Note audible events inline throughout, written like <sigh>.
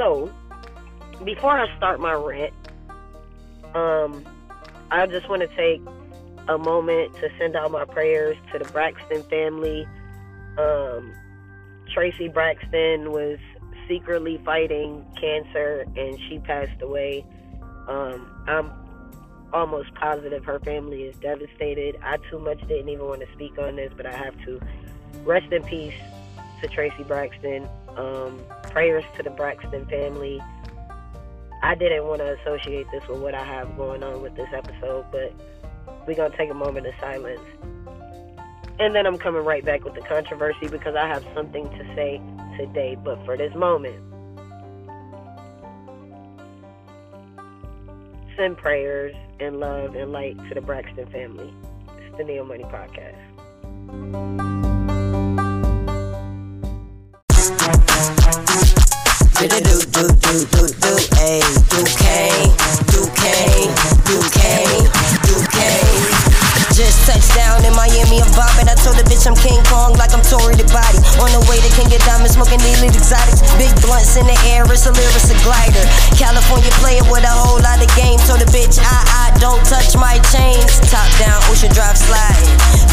So, before I start my rant, um, I just want to take a moment to send out my prayers to the Braxton family. Um, Traci Braxton was secretly fighting cancer and she passed away. Um, I'm almost positive her family is devastated. I too much didn't even want to speak on this, but I have to. Rest in peace to Traci Braxton. Um, prayers to the Braxton family. I didn't want to associate this with what I have going on with this episode, but we're going to take a moment of silence. And then I'm coming right back with the controversy because I have something to say today. But for this moment, send prayers and love and light to the Braxton family. It's the Neo Money Podcast. Do do do do do do do a do K do K do K do K. Just touched down in Miami, I'm bobbing. I told the bitch I'm King Kong like I'm Tory the body. On the way to King of Diamonds, smoking elite exotics. Big blunts in the air, it's a lyrics a glider. California player with a whole lot of game. Told the bitch, I, I don't touch my chains. Top down, Ocean Drive slide.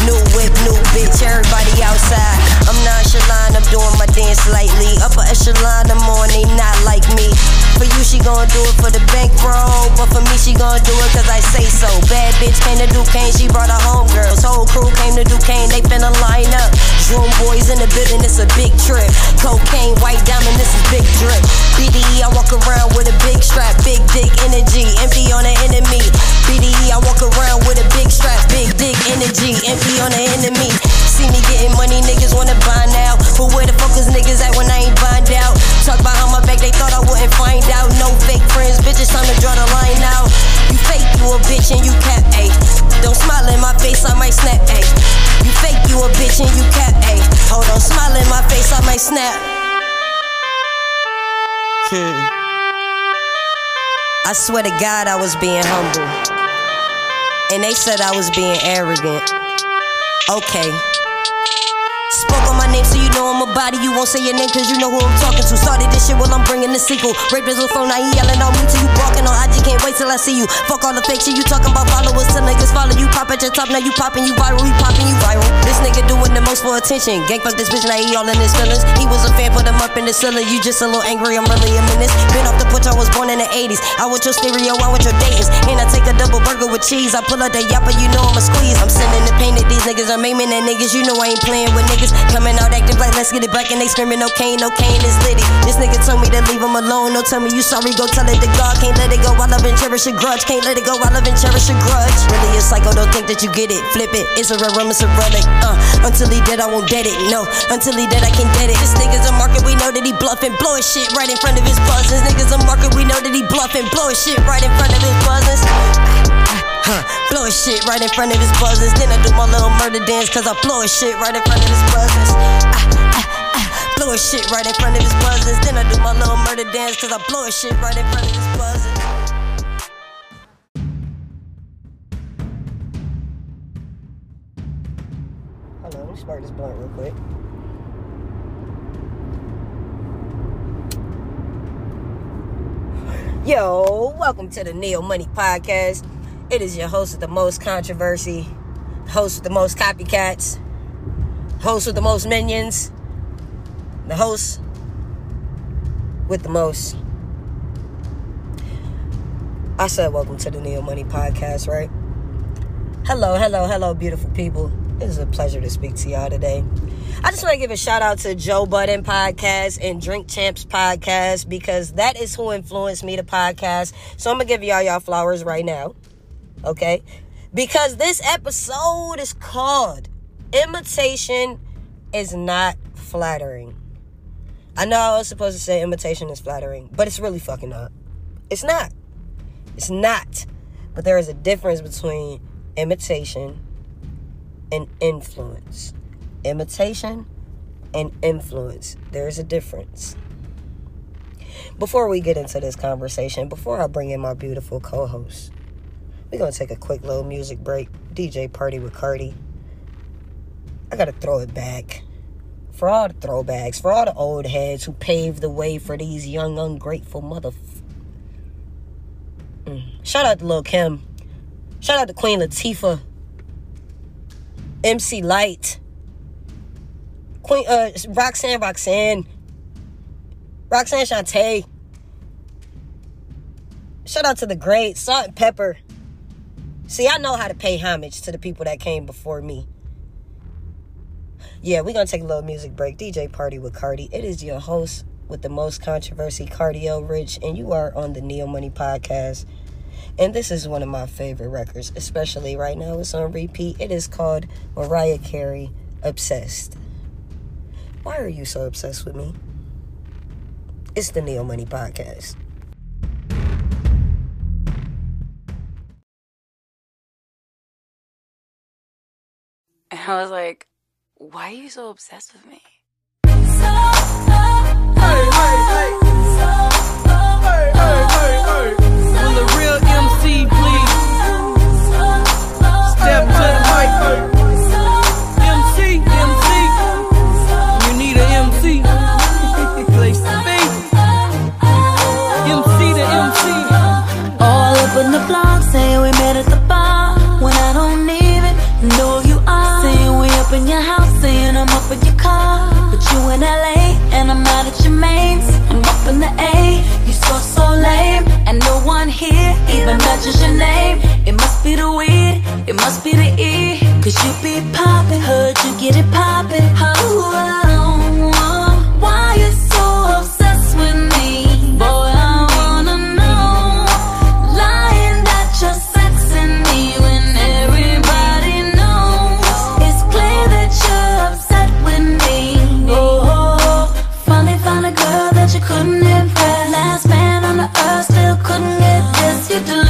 New whip, new bitch, everybody outside. I'm nonchalant, I'm doing my dance lightly. Upper echelon, I'm on, they not like me. For you, she gon' do it for the bankroll. But for me, she gon' do it cause I say so. Bad bitch came to Duquesne, she brought her homegirls. Whole crew came to Duquesne, they finna line up. Droom boys in the building, it's a big trip. Cocaine, white diamond, this is big drip. BDE, I walk around with a big strap, big dick energy, empty on the enemy. BDE, I walk around with a big strap, big dick energy, empty on the enemy. See me getting money, niggas wanna buy now. But where the fuck is niggas at when I ain't find out? Talk behind my back, they thought I wouldn't find out. No fake friends, bitches, time to draw the line out. You fake, you a bitch and you cap, ayy. Don't smile in my face, I might snap, ayy. You fake, you a bitch and you cap, ayy. Hold on, smile in my face, I might snap. I swear to God, I was being humble. And they said I was being arrogant. Okay. Bye. Spoke on my name so you know I'm a body. You won't say your name cause you know who I'm talking to. Started this shit while I'm bringing the sequel. Rapist with phone, now he yelling on me till you barking on I just Can't wait till I see you. Fuck all the fake shit you talking about followers till niggas follow you. Pop at your top, now you popping, you viral, you popping, you viral. This nigga doing the most for attention. Gang fuck this bitch, now he all in his feelings. He was a fan, put him up in the ceiling. You just a little angry, I'm really a menace. Been off the porch, I was born in the 80s. I want your stereo, I want your datings. And I take a double burger with cheese. I pull out the yapper, you know I'm a squeeze. I'm sending the pain that these niggas are maiming that niggas. You know I ain't playing with niggas. Coming out acting like let's get it back and they screaming no cane, no cane is litty. This nigga told me to leave him alone. No tell me you sorry, go tell it to God. Can't let it go, I love and cherish a grudge. Can't let it go, I love and cherish a grudge. Really a psycho, don't think that you get it. Flip it, it's a rare it's a relic. Uh, until he dead, I won't dead it. No, until he dead, I can't dead it. This nigga's a market, we know that he bluffing. Blow his shit right in front of his buzzers. Niggas a market, we know that he bluffing. Blow his shit right in front of his buzzers. Huh, blow his shit right in front of his buzzers. Then I do my little murder dance, cause I blow shit right in front of his buzzers. Ah, ah, ah, blow shit right in front of his buzzers. Then I do my little murder dance, cause I blow shit right in front of his buzzers. Hold on, let me spark this blunt real quick. Yo, welcome to the Neo Money Podcast. It is your host with the most controversy, host with the most copycats, host with the most minions, the host with the most. I said, welcome to the Neo Money Podcast, right? Hello, hello, hello, beautiful people. It is a pleasure to speak to y'all today. I just want to give a shout out to Joe Budden Podcast and Drink Champs Podcast because that is who influenced me to podcast. So I'm going to give y'all y'all flowers right now. Okay? Because this episode is called Imitation is Not Flattering. I know I was supposed to say imitation is flattering, but it's really fucking not. It's not. It's not. But there is a difference between imitation and influence. Imitation and influence. There is a difference. Before we get into this conversation, before I bring in my beautiful co host, we're to take a quick little music break. DJ Party with Cardi. I got to throw it back for all the throwbacks, for all the old heads who paved the way for these young, ungrateful mother. Mm. Shout out to Lil Kim. Shout out to Queen Latifah. MC Lyte. Queen uh Roxanne Roxanne. Roxanne Shante. Shout out to the great Salt-N-Pepa. See, I know how to pay homage to the people that came before me. Yeah, we're gonna take a little music break. DJ Party with Cardi. It is your host with the most controversy, Kardiel Rich, and you are on the Neo Money Podcast. And this is one of my favorite records, especially right now. It's on repeat. It is called Mariah Carey Obsessed. Why are you so obsessed with me? It's the Neo Money Podcast. I was like, why are you so obsessed with me? Even mentions your name. It must be the weed, it must be the E. Cause you be poppin', heard you get it poppin'. Oh, oh, this.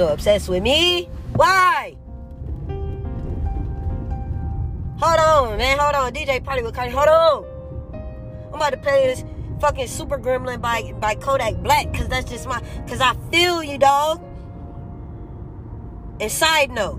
So obsessed with me? Why? Hold on, man. Hold on. DJ Party with Cardi. Hold on. I'm about to play this fucking Super Gremlin by, by Kodak Black because that's just my. Because I feel you, dog. And side note,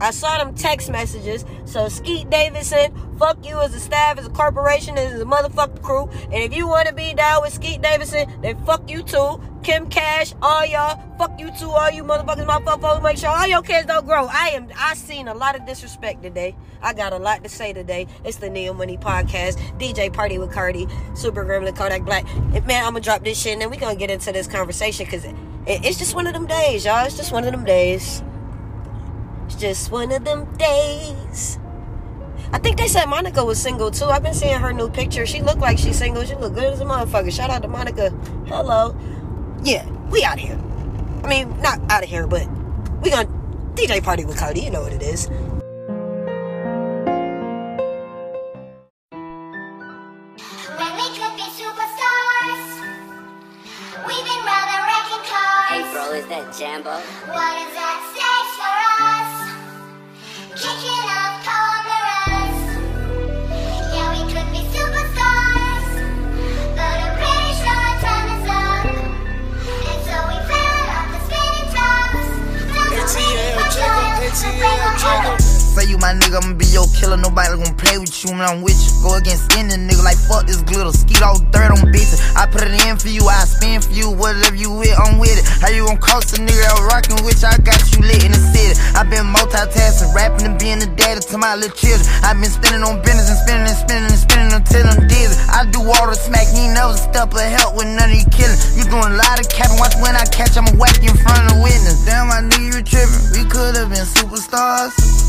I saw them text messages. So Skete Davidson, fuck you as a staff, as a corporation, as a motherfucking crew. And if you want to be down with Skete Davidson, then fuck you too. Kim Cash, all y'all, fuck you too, all you motherfuckers, my folks, make sure all your kids don't grow. I am I seen a lot of disrespect today. I got a lot to say today. It's the Neo Money Podcast. DJ Party with Cardi, Super Gremlin, Kodak Black. And man, I'm gonna drop this shit and then we gonna get into this conversation because it, it's just one of them days, y'all. It's just one of them days. It's just one of them days. I think they said Monica was single too. I've been seeing her new picture. She looked like she's single. She look good as a motherfucker. Shout out to Monica. Hello. Yeah, we out here. I mean, not out of here, but we gonna DJ party with Cody. You know what it is. When we could be superstars, we've been rather wrecking cars. Hey bro, is that Jambo? What is at stake Yeah, each. Say you my nigga, I'ma be your killer. Nobody gonna play with you when I'm with you. Go against any nigga like fuck this glitter. Skeet all dirt on bitches. I put it in for you, I spin for you. Whatever you with, I'm with it. How you gon' cost a nigga out rockin' with you? I got you lit in the city. i been multitasking, rapping and being the daddy to my little children. i been spinning on business and spinning and spinning and spinning until I'm dizzy. I do all the smack, ain't never step of help with none of you killing. You doing a lot of capping, watch when I catch, I'ma whack you in front of the witness. Damn, I knew you were tripping. We could've been superstars.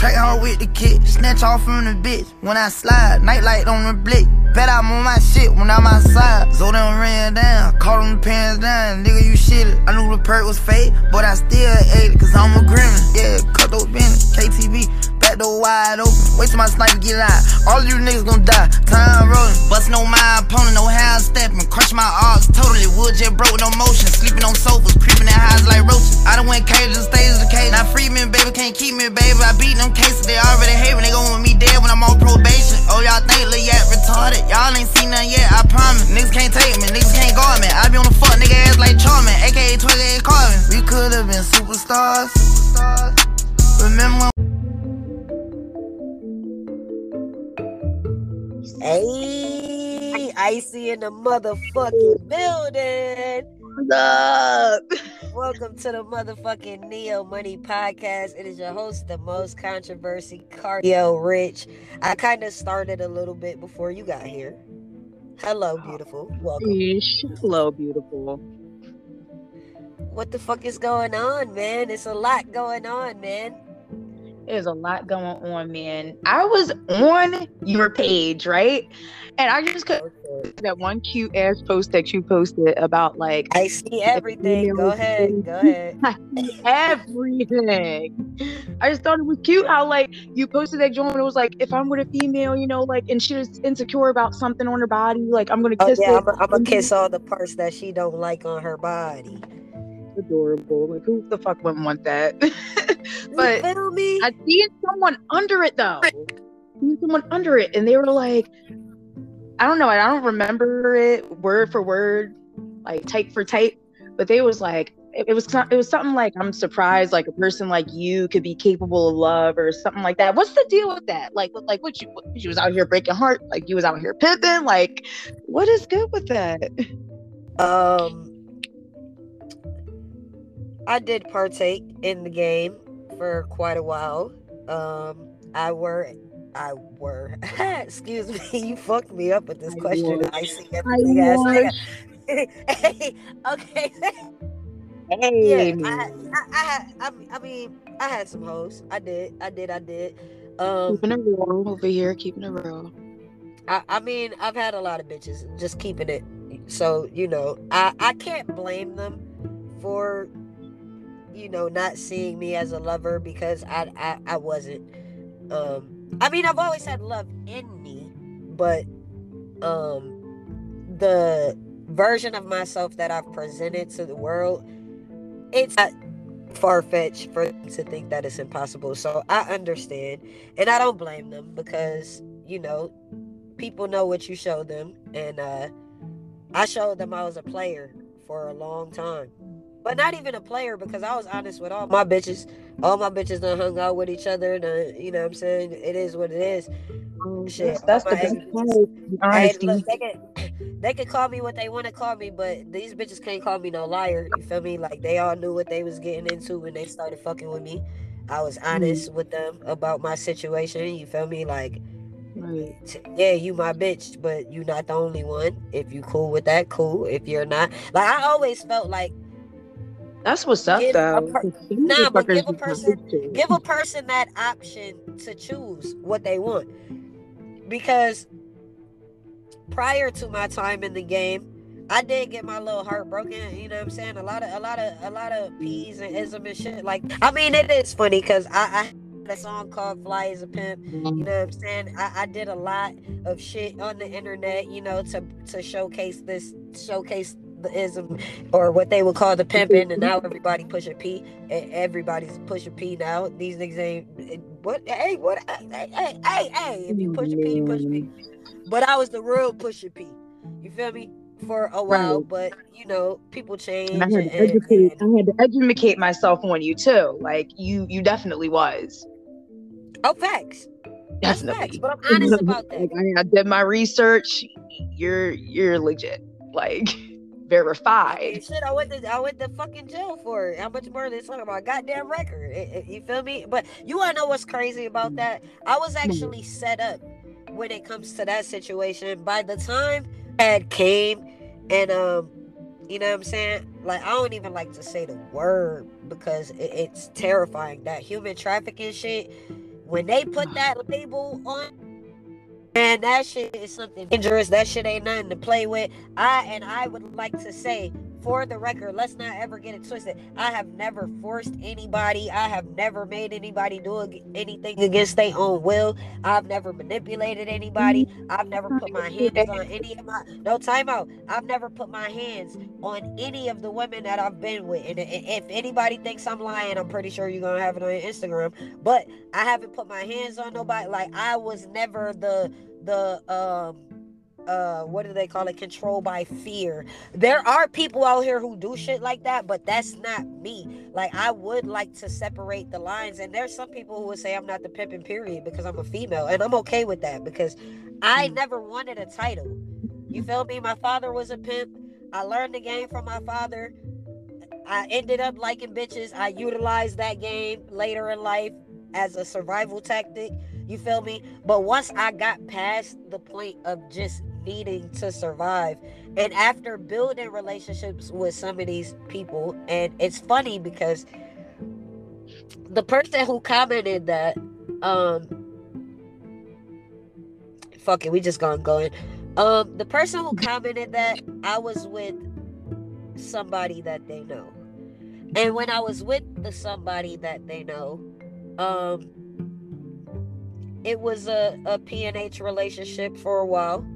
Track hard with the kick, snatch off from the bitch. When I slide, nightlight on the blick. Bet I'm on my shit when I'm outside. So them ran down, caught them pants down. Nigga, you shitted. I knew the perk was fake, but I still ate it, cause I'm a grimace. Yeah, cut those bins, KTV. Back door wide open, wait till my sniper get out. All you niggas gon' die, time rolling. Bustin' on my opponent, no how I'm stepping. Crush my arms totally, wood jet broke, no motion. Sleeping on sofas, creeping in highs like roaches. I done went cages and stages the cage. Now free baby, can't keep me, baby. I beat them cases, they already hate me. They gon' want me dead when I'm on probation. Oh, y'all think Lil Yak retarded? Y'all ain't seen nothing yet, I promise. Niggas can't take me, niggas can't guard me. I be on the fuck nigga ass like Charmin, aka 28 Carvin. We could've been superstars. Remember Hey, Icey in the motherfucking building. What's up? Welcome to the motherfucking Neo Money Podcast. It is your host, the most controversy, Kardiel Rich. I kind of started a little bit before you got here. Hello, beautiful. Welcome. Hello, beautiful. What the fuck is going on, man? It's a lot going on, man. There's a lot going on, man. I was on your page, right? And I just could that one cute ass post that you posted about like I see everything. Go ahead. Go ahead. everything. I just thought it was cute how like you posted that joint and it was like if I'm with a female, you know, like and she was insecure about something on her body, like I'm gonna Oh kiss yeah, it. I'm gonna kiss all the parts that she don't like on her body. Adorable. Like who the fuck wouldn't want that? <laughs> But me? I seen someone under it though. Seen someone under it, and they were like, I don't know, I don't remember it word for word, like type for type, but they was like, it, it was it was something like I'm surprised like a person like you could be capable of love or something like that. What's the deal with that? Like, what- like what you what, you was out here breaking heart, like you was out here pimping, like what is good with that? Um, I did partake in the game for quite a while. Um, I were, I were. <laughs> Excuse me, <laughs> you fucked me up with this I question. was. I see everything ass <laughs> nigga. hey, okay. Hey, yeah, I, I, I had, I, I mean, I had some hoes. I did, I did, I did. Um, keeping it real over here, keeping it real. I, I mean, I've had a lot of bitches, just keeping it. So, you know, I, I can't blame them for, you know, not seeing me as a lover because I, I, I wasn't. Um, I mean, I've always had love in me, but um, the version of myself that I've presented to the world, it's not far fetched for them to think that it's impossible. So I understand, and I don't blame them because you know people know what you show them and uh i showed them i was a player for a long time but not even a player because i was honest with all my bitches all my bitches done hung out with each other done, you know what i'm saying it is what it is Shit, That's, the best part. Honesty. look, they can they can call me what they want to call me, but these bitches can't call me no liar. You feel me? Like they all knew what they was getting into when they started fucking with me. I was honest mm-hmm. with them about my situation. You feel me? Like Right. yeah, you my bitch, but you not the only one. If you cool with that, cool. If you're not, like I always felt like That's what's up, Give though. per- Nah, but give a person- give a person that option to choose what they want. Because prior to my time in the game, I did get my little heart broken. You know what I'm saying? A lot of, a lot of, a lot of peas and ism and shit. Like, I mean, it is funny because I, I had a song called Fly as a Pimp. You know what I'm saying? I, I did a lot of shit on the internet, you know, to to showcase this showcase the ism or what they would call the pimping and now <laughs> everybody push and Everybody's push a P now. These niggas ain't what hey what hey hey hey, hey if you push a P, you push a P. Mm-hmm. But I was the real push a P. You feel me? For a while, but you know, people change And I had and, to educate. and- I had to educate myself on you too. Like you, you definitely was. oh facts. That's facts, but I'm <laughs> honest about that. Like, I, I did my research. You're you're legit. Like verified. Shit, I went to I went to fucking jail for it. How much more than talking about goddamn record? It- it- you feel me? But you wanna know what's crazy about that? I was actually set up when it comes to that situation. By the time Ed came and um, you know what I'm saying? Like I don't even like to say the word because it, it's terrifying. That human trafficking shit. When they put that label on Man, that shit is something dangerous. That shit ain't nothing to play with. I and I would like to say, for the record, let's not ever get it twisted. I have never forced anybody. I have never made anybody do anything against their own will. I've never manipulated anybody. I've never put my hands on any of my. No timeout. I've never put my hands on any of the women that I've been with. And if anybody thinks I'm lying, I'm pretty sure you're gonna have it on your Instagram. But I haven't put my hands on nobody. Like I was never the the um uh what do they call it? Control by fear. There are people out here who do shit like that but that's not me. Like i would like to separate the lines and there's some people who would say i'm not the pimping period because i'm a female and i'm okay with that because i never wanted a title. You feel me? My father was a pimp. I learned the game from my father. I ended up liking bitches. I utilized that game later in life as a survival tactic. You feel me? But once I got past the point of just needing to survive, and after building relationships with some of these people, and it's funny because the person who commented that, um, fuck it, we just gone gonna go in. Um, the person who commented that I was with somebody that they know, and when I was with the somebody that they know, um, it was a, a PNH relationship for a while.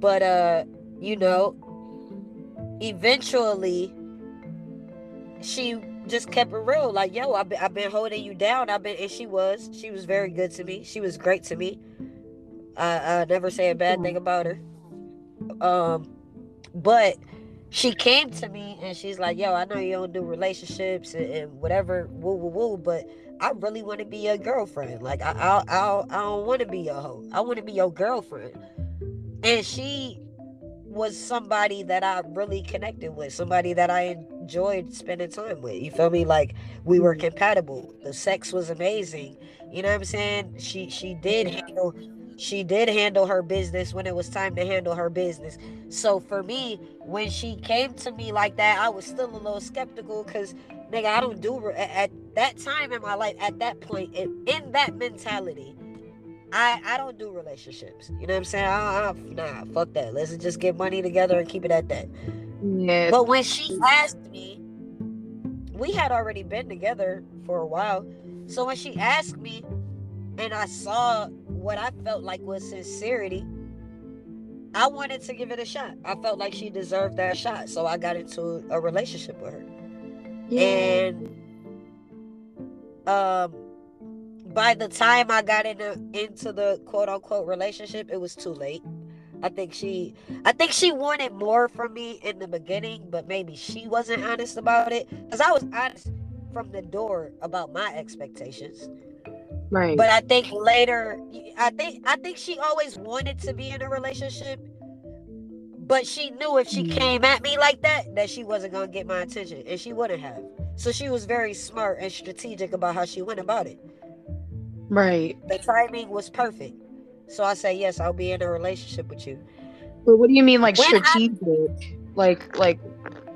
But uh, you know, eventually she just kept it real. Like, yo, I've been, I've been holding you down. I've been and she was. She was very good to me. She was great to me. I, I never say a bad thing about her. Um, but she came to me and she's like, yo, I know you don't do relationships and, and whatever, woo woo woo, but I really want to be your girlfriend. Like I I I, I don't want to be your hoe. I want to be your girlfriend. And she was somebody that I really connected with, somebody that I enjoyed spending time with. You feel me? Like we were compatible. The sex was amazing. You know what I'm saying? She she did handle she did handle her business when it was time to handle her business. So for me, when she came to me like that, I was still a little skeptical because nigga, I don't do at, at that time in my life, at that point, in, in that mentality, I I don't do relationships. You know what I'm saying? I, I, nah, fuck that. Let's just get money together and keep it at that. Yeah. But when she asked me, we had already been together for a while. So when she asked me, and I saw what I felt like was sincerity, I wanted to give it a shot. I felt like she deserved that shot. So I got into a relationship with her. Yeah. And um by the time I got into into the quote unquote relationship, it was too late. I think she I think she wanted more from me in the beginning, but maybe she wasn't honest about it. Because I was honest from the door about my expectations. Right. But I think later I think I think she always wanted to be in a relationship. But she knew if she mm-hmm. came at me like that, that she wasn't gonna get my attention. And she wouldn't have. So she was very smart and strategic about how she went about it. Right. The timing was perfect. So I say yes, I'll be in a relationship with you. But what do you mean, like When I- strategic? Like, like,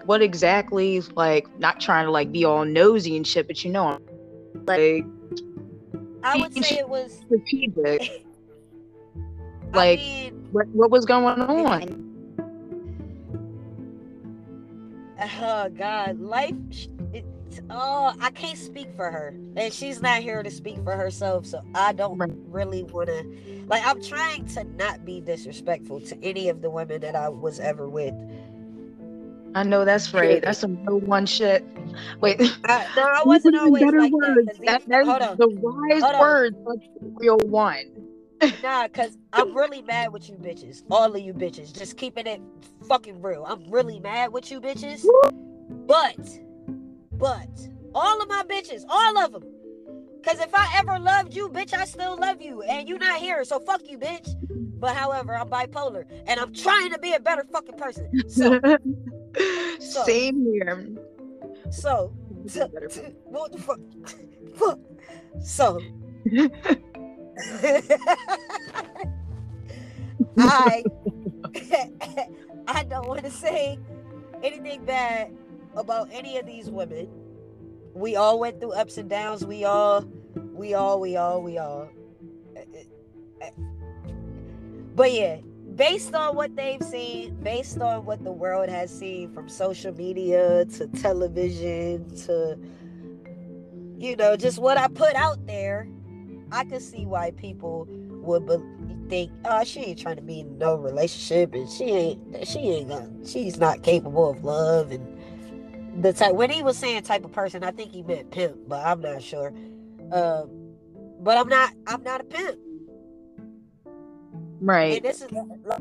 what exactly? Like, not trying to like be all nosy and shit, but you know, like I would say it was <laughs> strategic. <laughs> I Like, mean, what what was going on? <laughs> oh god, life oh, I can't speak for her, and she's not here to speak for herself, so I don't really want to. Like, I'm trying to not be disrespectful to any of the women that I was ever with. I know that's right. That's some real one shit. Wait. I, no, I <laughs> wasn't always better like words. that. That, that's hold on, the wise Hold words. The real one. nah, cause I'm really mad with you bitches, all of you bitches. Just keeping it fucking real. I'm really mad with you bitches, but, but all of my bitches, all of them. Cause if I ever loved you, bitch, I still love you, and you not here, so fuck you, bitch. But however, I'm bipolar, and I'm trying to be a better fucking person. So, <laughs> So- Same here. so, so, what the fuck? <laughs> Fuck. So, <laughs> I I don't want to say anything bad about any of these women. We all went through ups and downs. We all, we all, we all, we all. But yeah, based on what they've seen, based on what the world has seen from social media to television to, you know, just what I put out there, I could see why people would be- think, oh, she ain't trying to be in no relationship, and she ain't, she ain't gonna, she's not capable of love, and the type. When he was saying type of person, I think he meant pimp, but I'm not sure. Um, but I'm not, I'm not a pimp, Right. and this is, like,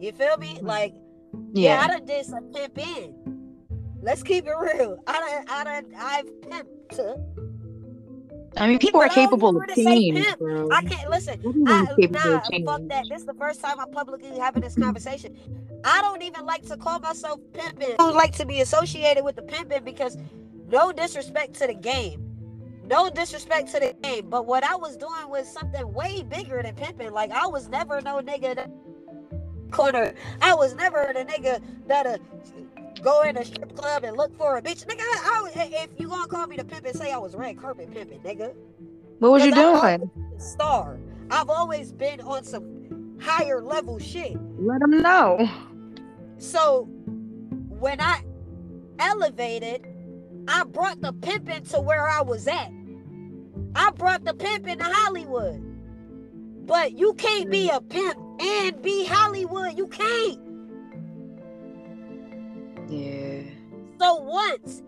you feel me? Like, Yeah. yeah, I done did some pimping. Let's keep it real. I done, I done, I've pimped. I mean, people are capable of change, I can't listen. I, nah, fuck that. This is the first time I'm publicly having this conversation. I don't even like to call myself pimping. I don't like to be associated with the pimping because no disrespect to the game. No disrespect to the game. But what I was doing was something way bigger than pimping. Like I was never no nigga that corner. I was never the nigga that'll go in a strip club and look for a bitch. Nigga, I, I, if you gonna call me the pimp and say I was red carpet pimping, nigga. What was you doing? star. I've always been on some higher level shit. Let them know. So when I elevated, I brought the pimping to where I was at. I brought the pimping to Hollywood. But you can't be a pimp and be Hollywood. You can't. Yeah. So once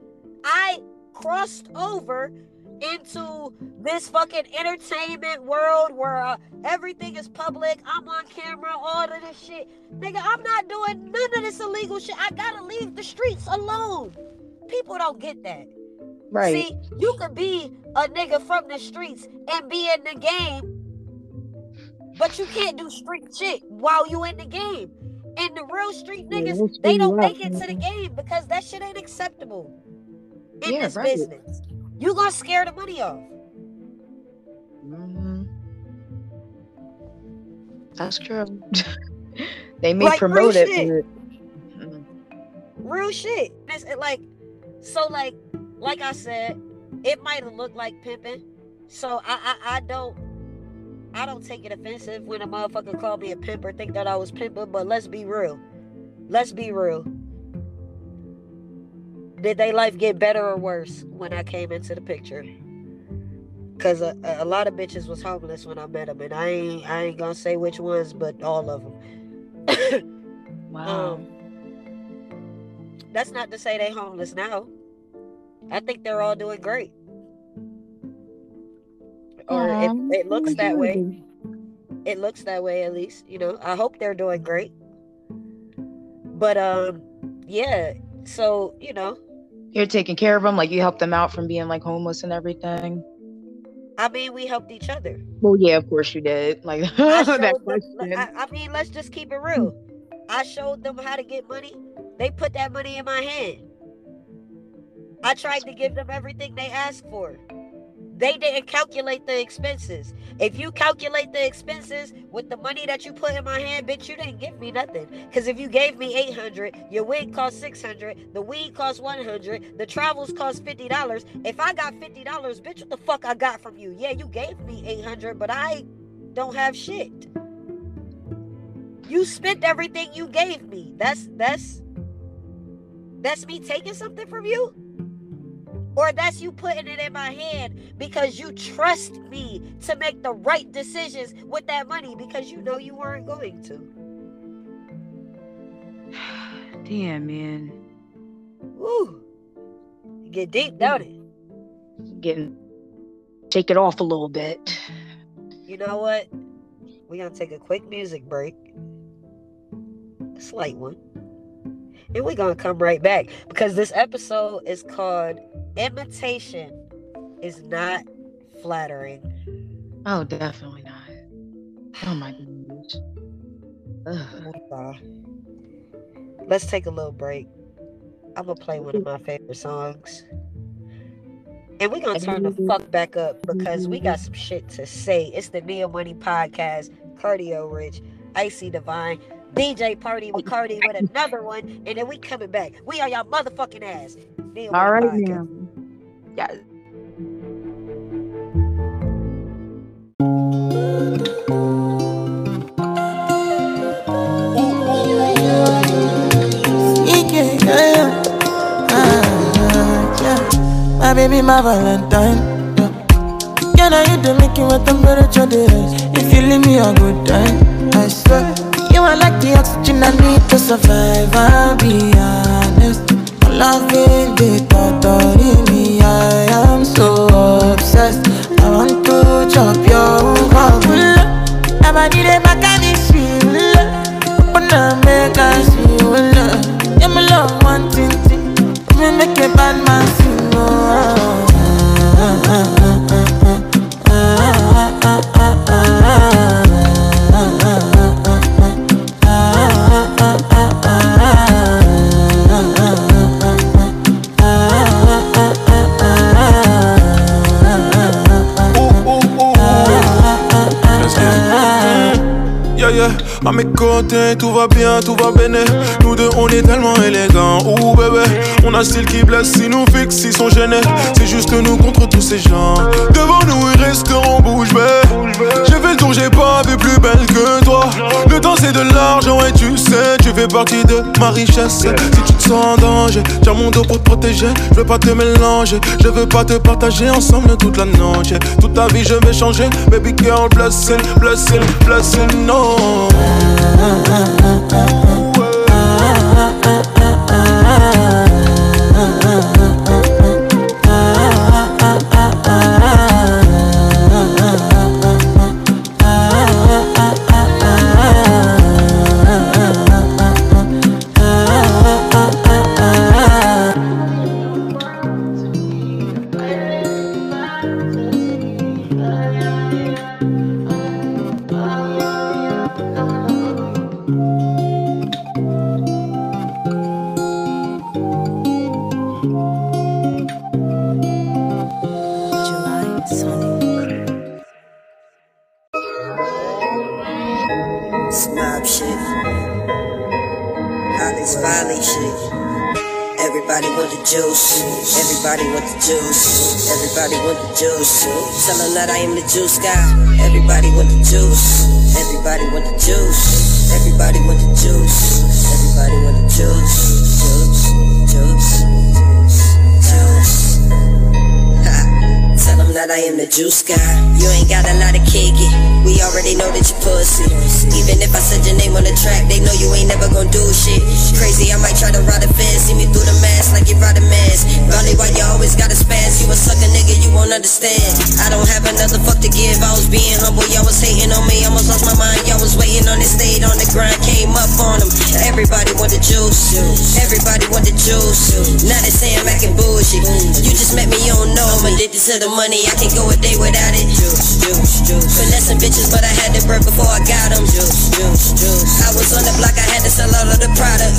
I crossed over into this fucking entertainment world where uh, everything is public, I'm on camera, all of this shit. Nigga, I'm not doing none of this illegal shit. I gotta leave the streets alone. People don't get that. Right. See, you could be a nigga from the streets and be in the game, but you can't do street shit while you in the game. And the real street niggas, they'll they don't make it to the game because that shit ain't acceptable in Yeah, this right. business. You gonna scare the money off. hmm That's true. <laughs> they may Like, real promote it, but mm, Real shit. It like so like like I said, it might look like pimping. So I, I I don't I don't take it offensive when a motherfucker call me a pimp or think that I was pimping, but let's be real. Let's be real. Did they life get better or worse when I came into the picture? Cause a, a lot of bitches was homeless when I met them, and I ain't I ain't gonna say which ones, but all of them. <coughs> wow. Um, that's not to say they homeless now. I think they're all doing great. Or Aw, it, it looks that way. It looks that way at least. You know, I hope they're doing great. But um, yeah. So you know, You're taking care of them, like you helped them out from being like homeless and everything. I mean, we helped each other. Well, yeah, of course you did. Like <laughs> I, that them. I, I mean, let's just keep it real. I showed them how to get money. They put that money in my hand. I tried to give them everything they asked for. They didn't calculate the expenses. If you calculate the expenses with the money that you put in my hand, bitch, you didn't give me nothing. Because if you gave me 800, your wig cost 600, the weed cost 100, the travels cost $50. If I got $50, bitch, what the fuck I got from you? Yeah, you gave me 800, but I don't have shit. You spent everything you gave me. That's that's that's me taking something from you? Or that's you putting it in my hand because you trust me to make the right decisions with that money because you know you weren't going to. <sighs> Damn, man. Woo. Get deep, don't it? Getting shake it off a little bit. You know what? We're gonna take a quick music break. A slight one. And we're gonna come right back because this episode is called Imitation is Not Flattering. Oh, definitely not. Oh my goodness. Ugh. Let's take a little break. I'm gonna play one of my favorite songs. And we're gonna turn the fuck back up because we got some shit to say. It's the Neo Money Podcast, Kardiel Rich, Icey Divine, DJ Party with Cardi with another one, and then we coming back. We are y'all motherfucking ass. Neo All Money right Podcast. now. Yeah. Yeah. Ah. My baby, my Valentine. Yeah. Yeah, now you do make it with temperature the rise. If you leave me a good time, I swear. You are like the oxygen I need to survive. I'll be honest. My loving the thought of me. I am so obsessed. I want to chop your heart. Nobody dey back at me, shit. Open up, make I see you love. Yeah, my love, thing, thing. Me make a bad man tout va bien, tout va bien. Nous deux, on est tellement élégants. Ouh, bébé, on a style qui blesse, si nous fixe, ils sont gênés. C'est juste nous contre tous ces gens. Devant nous, ils resteront bouche bée. Fait le j'ai pas vu plus belle que toi. Le temps, c'est de l'argent, et tu sais, tu fais partie de ma richesse. Si tu te sens en danger, tiens mon dos pour te protéger. Je veux pas te mélanger, je veux pas te partager ensemble toute la noche. Toute ta vie, je vais changer. Baby girl, blessing, blessing, blessing, no. Juice guy. You ain't got a lot of kick it. We already know that you pussy. Even if I said your name on the track, they know you ain't never gonna do shit. Crazy, I might try to ride a fence. See me through the mask like you ride a mask. Probably why you always gotta spaz. You a sucker nigga, you won't understand. I don't have another fuck to give. I was being humble, y'all was hating on me. Almost lost my mind. Y'all was waiting on it, stayed on the grind, came up on them. Everybody want the juice. Everybody want the juice. Now they to the money. I can't go a day without it. Juice, juice, juice. Finessing bitches, but I had to birth before I got them. Juice, juice, juice. I was on the block, I had to sell all of the product.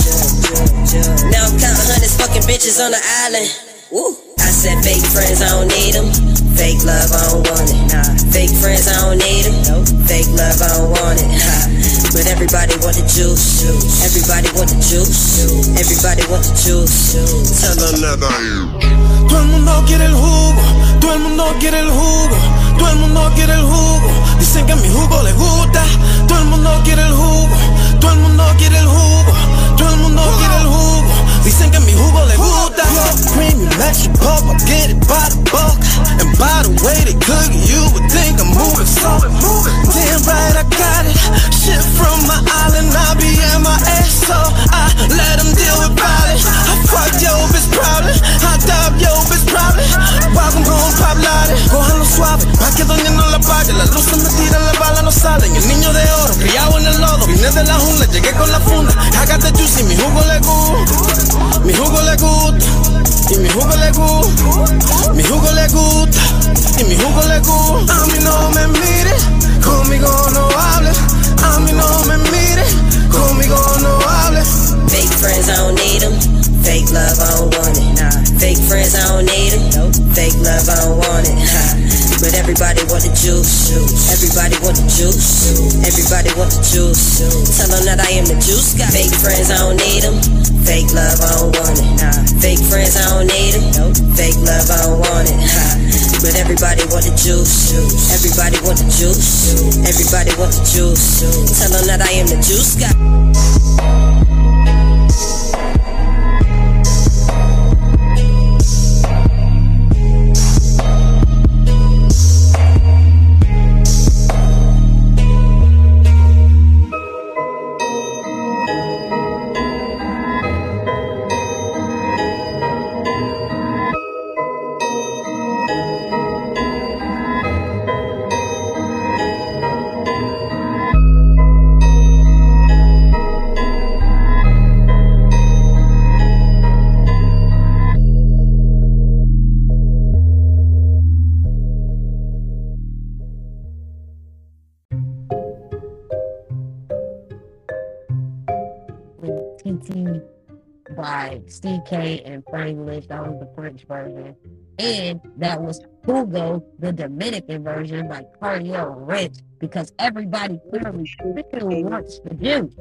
Now I'm counting hundreds fucking bitches on the island. Woo. I said fake friends, I don't need them. Fake love, I don't want it. Nah. Fake friends, I don't need them. Fake love, I don't want it. Ha. But everybody want the juice. Everybody want the juice. Everybody want the juice. Tell them that I am. Todo el mundo quiere el jugo, todo el mundo quiere el jugo, todo el mundo quiere el jugo. Dicen que mi jugo les gusta, todo el mundo quiere el jugo, todo el mundo quiere el jugo, todo el mundo quiere el jugo. Dicen que mi jugo le gusta. Premium electric pop, I get it by the bulk. And by the way they cook it, you would think I'm moving slow. Damn right I got it. Shit from my island, I be in my ass, so I let them deal with violence. I fuck yo bitch problem, I dab yo bitch problem. Welcome home, pop loud, go a lo suave, pa' que doña no la pague. La luz se me tira, la bala no salen. El niño de oro, criado en el lodo, vine de la jungla, llegué con la funda. I got the juicy, mi jugo le gusta. Mi jugo le gusta. Y mi jugo le gusta. Mi jugo le gusta. Y mi jugo le gusta. A mí no me mires, conmigo no hables. A mí no me mires, conmigo no hables. Fake friends, I don't need them. Fake love, I don't want it. Fake friends, I don't need them. Fake love, I don't want it. <laughs> But everybody want the juice. Everybody want the juice. Everybody want the juice. Tell them that I am the juice guy. Fake friends, I don't need them. Fake love, I don't want it. Fake friends, I don't need them. Fake love, I don't want it. <laughs> But everybody want the juice. Everybody want the juice. Everybody want the juice. Tell them that I am the juice guy. CK and Frameless. That was the French version. And that was Hugo, the Dominican version by Kardiel Rich, because everybody clearly still wants the juice.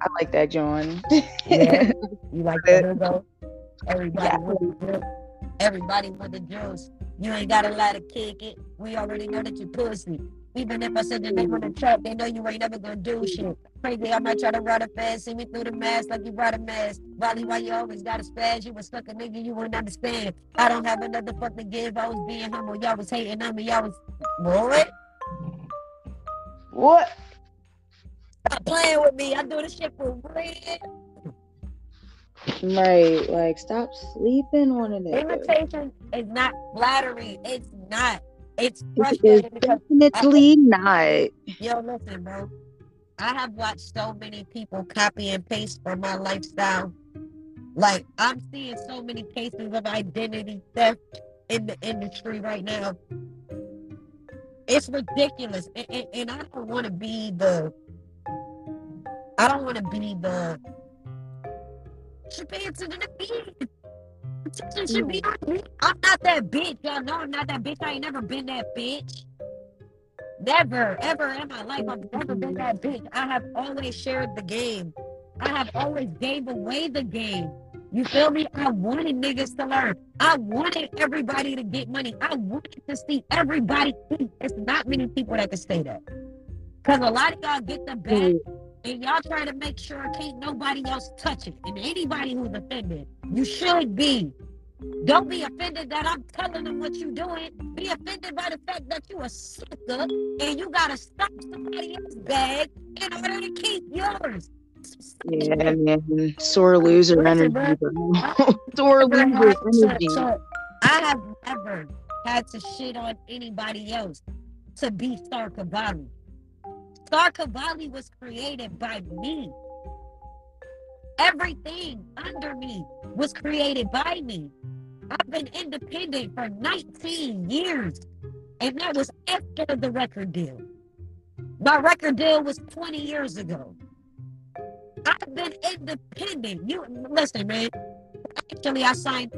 I like that, John. Yeah. <laughs> You like that, Hugo? Everybody want the juice. Everybody the juice. You ain't got a lot to kick it. We already know that you pussy. Even if I said your name on the track, they know you ain't never gonna do shit. Crazy, I might try to ride a fast, see me through the mask like you ride a mask. Volley, why you always got a spaz? You was stuck a nigga, you wouldn't understand. I don't have another fuck to give. I was being humble, y'all was hating on me, y'all was what? What? Stop playing with me. I do this shit for real. Right, like stop sleeping on it. Imitation is not flattery. It's not. It's frustrating definitely not. Yo, listen, bro. I have watched so many people copy and paste from my lifestyle. Like I'm seeing so many cases of identity theft in the industry right now. It's ridiculous, and, and, and I don't want to be the. I don't want to be the. Should pay attention to should be me. I'm not that bitch. Y'all know I'm not that bitch. I ain't never been that bitch. Never, ever in my life, I've never been that bitch. I have always shared the game. I have always gave away the game. You feel me? I wanted niggas to learn. I wanted everybody to get money. I wanted to see everybody. It's not many people that can say that. Cause a lot of y'all get the bag mm. And y'all try to make sure can't nobody else touch it. And anybody who's offended, you should be. Don't be offended that I'm telling them what you're doing. Be offended by the fact that you a sucker and you gotta stop somebody else's bag in order to keep yours. Yeah, man. Sore loser Listen, energy. <laughs> Sore loser energy. so I have never had to shit on anybody else to be Star Cavalli. Star Cavalli was created by me. Everything under me was created by me. I've been independent for 19 years, and that was after the record deal. My record deal was 20 years ago. I've been independent. You listen, man. Actually, I signed.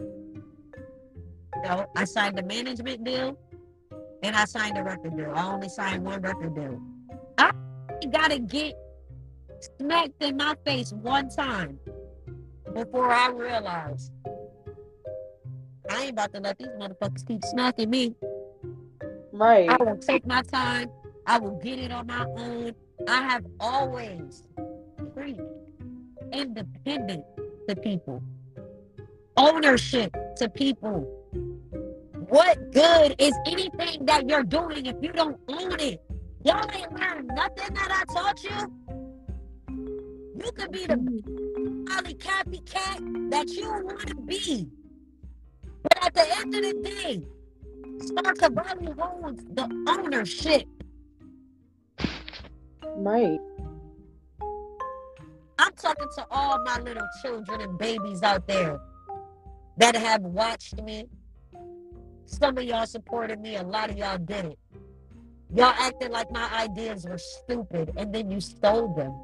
No, I signed a management deal, and I signed a record deal. I only signed one record deal. I gotta get smacked in my face one time before I realize I ain't about to let these motherfuckers keep smacking me. Right. I will take my time. I will get it on my own. I have always preached independent to people, ownership to people. What good is anything that you're doing if you don't own it? Y'all ain't learned nothing that I taught you. You could be the Molly copycat that you want to be. But at the end of the day, Star Cavalli holds the ownership. Right. I'm talking to all my little children and babies out there that have watched me. Some of y'all supported me, a lot of y'all didn't. Y'all acted like my ideas were stupid and then you stole them.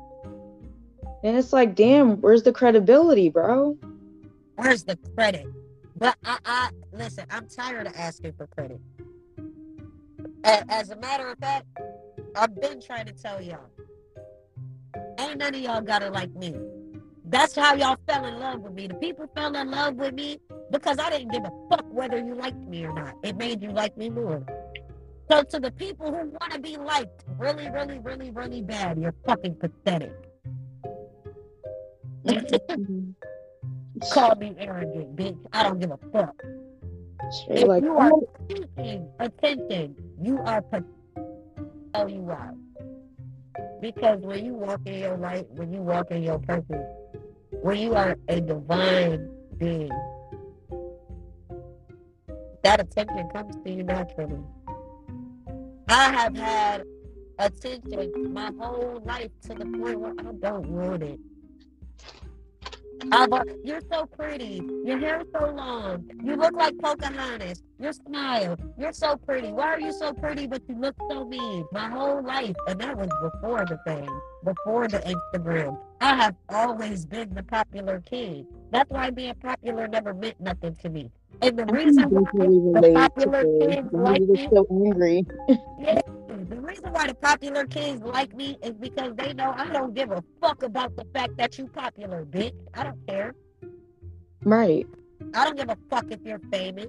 And it's like, damn, where's the credibility, bro? Where's the credit? But I, I listen, I'm tired of asking for credit. As a matter of fact, I've been trying to tell y'all. Ain't none of y'all got it like me. That's how y'all fell in love with me. The people fell in love with me because I didn't give a fuck whether you liked me or not. It made you like me more. So to the people who want to be liked really, really, really, really bad, you're fucking pathetic. Mm-hmm. Call me arrogant, bitch. I don't give a fuck. Straight If like, you are oh, seeking attention, you are. Oh, you are. Because when you walk in your light, when you walk in your purpose, when you are a divine being, that attention comes to you naturally. I have had attention my whole life to the point where I don't want it. I've, you're so pretty. Your hair's so long. You look like Pocahontas. Your smile. You're so pretty. Why are you so pretty but you look so mean? My whole life. And that was before the fame, before the Instagram. I have always been the popular kid. That's why being popular never meant nothing to me. And the reason why the popular kids like me so angry. <laughs> yeah, the reason why the popular kids like me is because they know I don't give a fuck about the fact that you popular, bitch. I don't care. Right. I don't give a fuck if you're famous.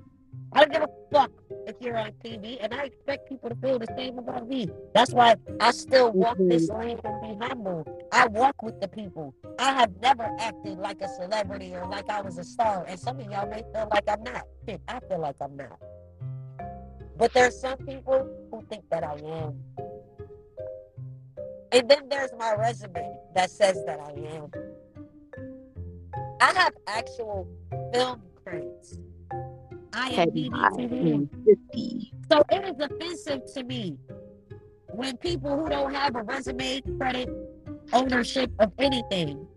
I don't give a fuck if you're on TV, and I expect people to feel the same about me. That's why I still walk mm-hmm. this lane and be humble. I walk with the people. I have never acted like a celebrity or like I was a star, and some of y'all may feel like I'm not. Shit, I feel like I'm not. But there's some people who think that I am. And then there's my resume that says that I am. I have actual film credits. I am BDTV. So it is offensive to me when people who don't have a resume credit ownership of anything.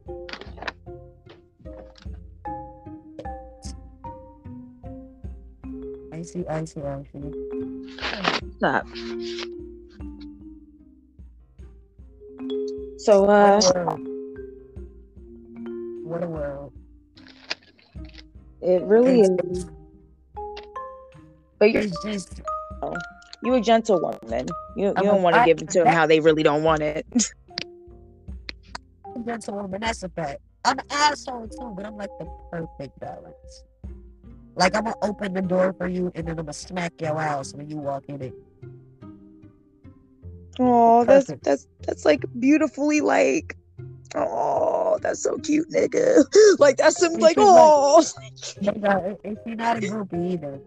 I see, I see, I see. Stop. So, uh, What a world. What a world. it really is. But you're just you a gentlewoman. You you I'm don't want to give it to them how they really don't want it. <laughs> a gentlewoman, that's a fact. I'm an asshole too, but I'm like the perfect balance. Like I'm gonna open the door for you and then I'm gonna smack your ass when you walk in it. Oh, that's that's that's like beautifully like. Oh, that's so cute, nigga. <laughs> Like that's some like oh. <laughs> No, and not a groupie either.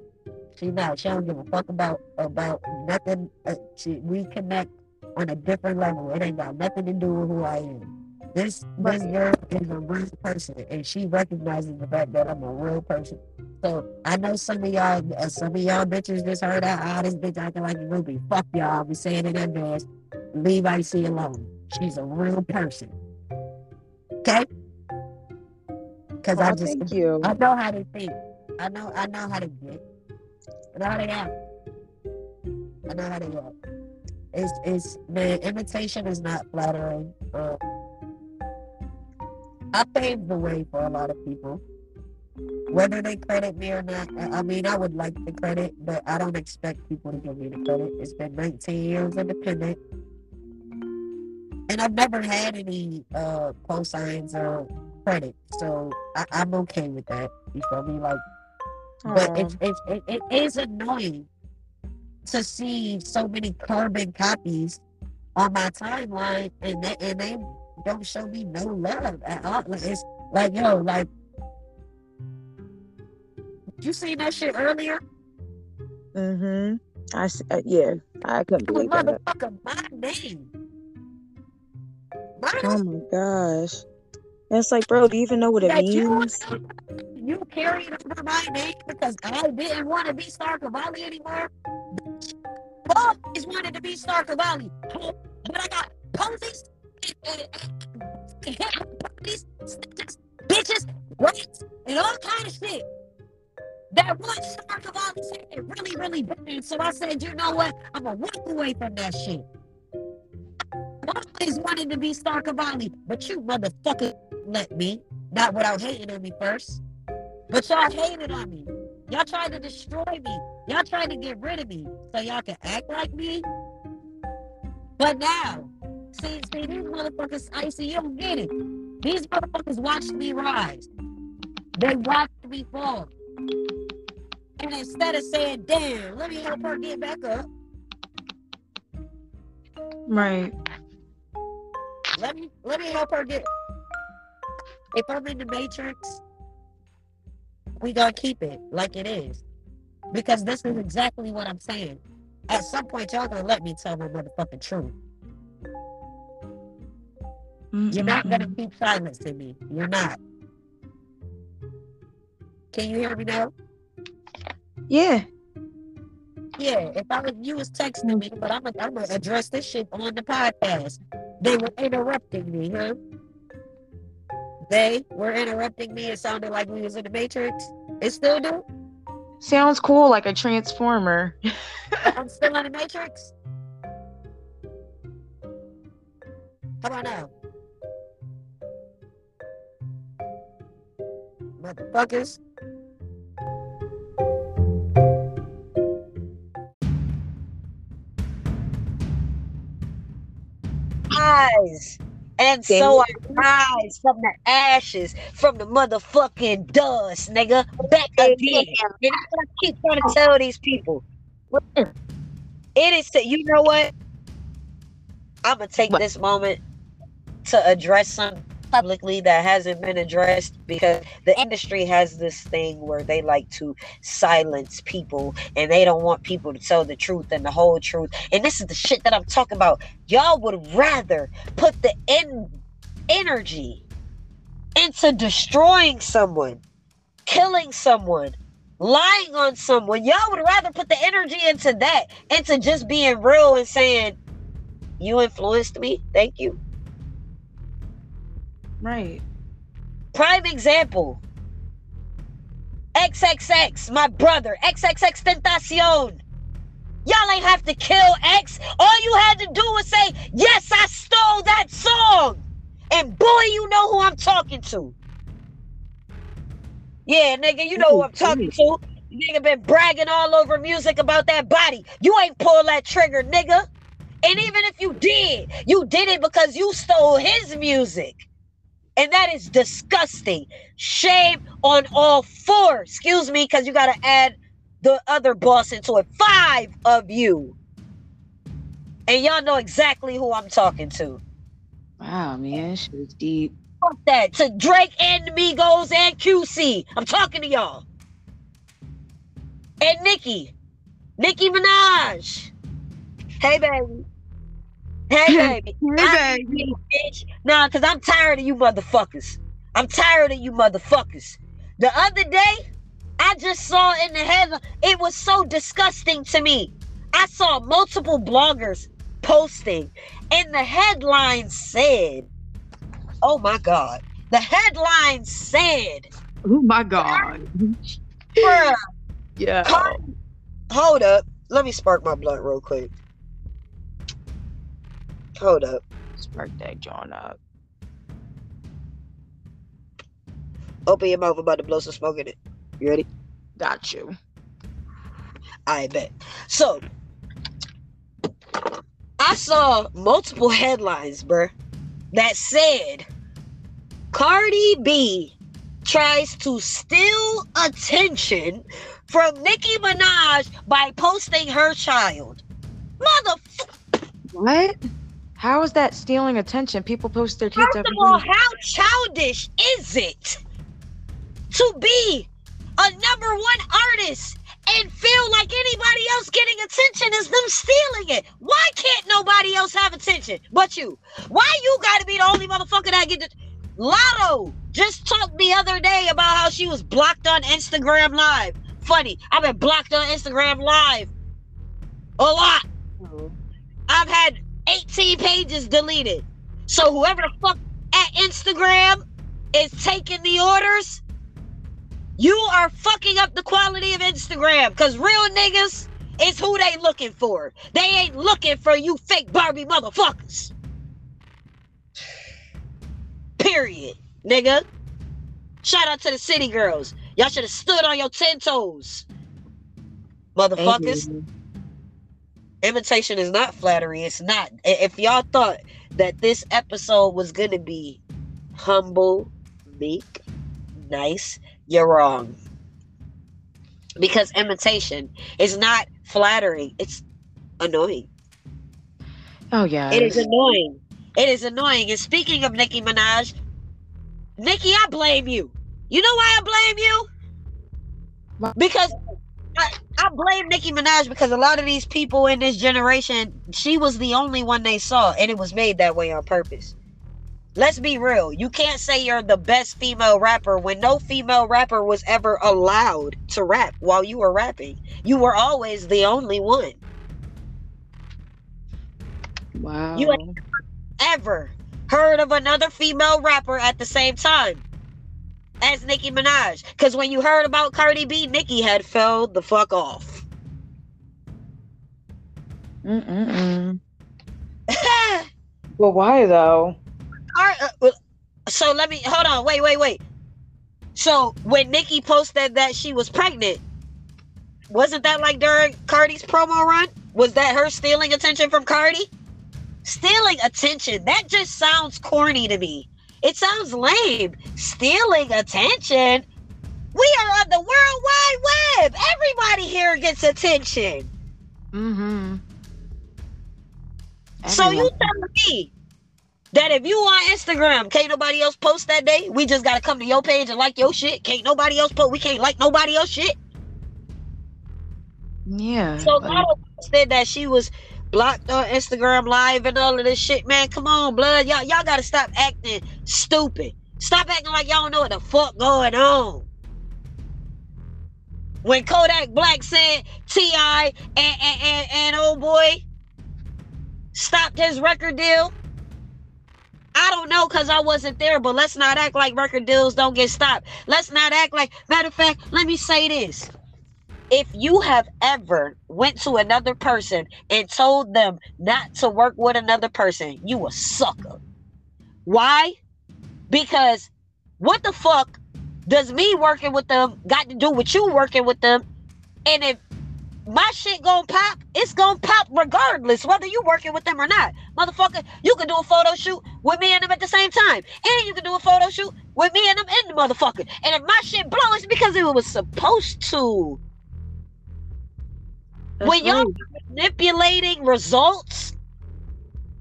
She not. She don't give a fuck about about nothing. Uh, she we connect on a different level. It ain't got nothing to do with who I am. This this girl is a real person, and she recognizes the fact that I'm a real person. So I know some of y'all, uh, some of y'all bitches just heard that. Ah, this bitch acting like a movie. Fuck y'all. I'll be saying it in advance. Leave Icey alone. She's a real person. Okay. Because I Aw, just thank you. I know how to think. I know I know how to get. Act. I know how they act. It's it's man, imitation is not flattering. I paved the way for a lot of people. Whether they credit me or not, I I mean, I would like the credit, but I don't expect people to give me the credit. It's been 19 years independent, and I've never had any uh cosigns or credit, so I, I'm okay with that. You feel me? Like, but it's, it's it, it is annoying to see so many carbon copies on my timeline, and they and they don't show me no love at all. Like, it's like yo, like you seen that shit earlier? Mm-hmm. I, uh, yeah. I couldn't was believe that. motherfucker my name. My Oh my gosh. It's like, bro, do you even know what it you means? You carried over my name because I didn't want to be Star Cavalli anymore. Always wanted to be Star Cavalli, but I got hit snitches, bitches, rats, and all kind of shit. That one Star Cavalli said really, really bad. So I said, you know what? I'm gonna walk away from that shit. I always wanted to be Star Cavalli, but you motherfucker let me. Not without hating on me first. But y'all hated on me. Y'all tried to destroy me. Y'all tried to get rid of me so y'all can act like me. But now, see, see, these motherfuckers, Icey, you don't get it. These motherfuckers watched me rise. They watched me fall. And instead of saying, damn, let me help her get back up, Right. let me let me help her get if I'm in the matrix, we gonna keep it like it is. Because this is exactly what I'm saying. At some point, y'all gonna let me tell my motherfucking truth. You're not gonna keep silencing me. You're not. Can you hear me now? Yeah. Yeah, if I was you was texting me, but I'm gonna I'm gonna address this shit on the podcast. They were interrupting me, huh? They were interrupting me. It sounded like we was in the Matrix. It still do. Sounds cool, like a transformer. <laughs> I'm still in the Matrix. How about now? Motherfuckers. rise. And so I rise from the ashes, from the motherfucking dust, nigga. Back again. And what I keep trying to tell these people. It is, you know what? I'm going to take this moment to address something publicly that hasn't been addressed because the industry has this thing where they like to silence people and they don't want people to tell the truth and the whole truth. And this is the shit that I'm talking about. Y'all would rather put the en- energy into destroying someone, killing someone, lying on someone. Y'all would rather put the energy into that, into just being real and saying, You influenced me. Thank you. Right. Prime example. XXX, my brother. XXX Tentacion. Y'all ain't have to kill X. All you had to do was say, Yes, I stole that song. And boy, you know who I'm talking to. Yeah, nigga, you know who I'm talking to. Nigga been bragging all over music about that body. You ain't pull that trigger, nigga. And even if you did, you did it because you stole his music. And that is disgusting. Shame on all four. Excuse me, because you got to add the other boss into it. Five of you. And y'all know exactly who I'm talking to. Wow, man, She was deep. Fuck that. To Drake and Migos and QC. I'm talking to y'all. And Nicki. Nicki Minaj. Hey, baby. Hey, baby. hey, baby. Bitch. Nah, because I'm tired of you motherfuckers. I'm tired of you motherfuckers. The other day, I just saw in the headline, it was so disgusting to me. I saw multiple bloggers posting, and the headline said, Oh my God. The headline said, Oh my God. Bruh, <laughs> Yeah. Hold up. Let me spark my blunt real quick. Hold up. Spark that John up. Open your mouth. I'm about to blow some smoke in it. You ready? Got you. I bet. So, I saw multiple headlines, bruh, that said Cardi B tries to steal attention from Nicki Minaj by posting her child. Motherfucker. What? How is that stealing attention? People post their kids First every of all, day. how childish is it to be a number one artist and feel like anybody else getting attention is them stealing it? Why can't nobody else have attention but you? Why you gotta be the only motherfucker that get the Latto just talked the other day about how she was blocked on Instagram Live. Funny, I've been blocked on Instagram Live a lot. Oh. I've had 18 pages deleted. So whoever the fuck at Instagram is taking the orders, you are fucking up the quality of Instagram. Cause real niggas is who they looking for. They ain't looking for you fake Barbie motherfuckers. Period, nigga. Shout out to the city girls. Y'all should have stood on your ten toes. Motherfuckers. Imitation is not flattery. It's not. If y'all thought that this episode was gonna be humble, meek, nice, you're wrong. Because imitation is not flattering. It's annoying. Oh yeah. It is annoying. It is annoying. And speaking of Nicki Minaj, Nicki, I blame you. You know why I blame you? Because I, I blame Nicki Minaj because a lot of these people in this generation, she was the only one they saw, and it was made that way on purpose. Let's be real. You can't say you're the best female rapper when no female rapper was ever allowed to rap while you were rapping. You were always the only one. Wow. You ever heard of another female rapper at the same time as Nicki Minaj. Because when you heard about Cardi B, Nicki had fell the fuck off. Mm-mm-mm. well, why though? Uh, so let me hold on. Wait, wait, wait. So when Nicki posted that she was pregnant, wasn't that like during Cardi's promo run? Was that her stealing attention from Cardi? Stealing attention. That just sounds corny to me. It sounds lame. Stealing attention. We are on the World Wide Web. Everybody here gets attention. Mm-hmm. So you telling me that if you on Instagram, can't nobody else post that day? We just gotta come to your page and like your shit. Can't nobody else post. We can't like nobody else shit. Yeah. So Latto said that she was blocked on Instagram Live and all of this shit. Man, come on, blood. Y'all, y'all gotta stop acting stupid. Stop acting like y'all don't know what the fuck going on. When Kodak Black said Ti and and, and, and old boy stopped his record deal. I don't know because I wasn't there, but let's not act like record deals don't get stopped. Let's not act like, matter of fact, let me say this. If you have ever went to another person and told them not to work with another person, you a sucker. Why? Because what the fuck does me working with them got to do with you working with them? And if my shit gonna pop, it's gonna pop regardless whether you working with them or not. Motherfucker, you can do a photo shoot with me and them at the same time. And you can do a photo shoot with me and them in the motherfucker. And if my shit blow, it's because it was supposed to. when y'all manipulating results,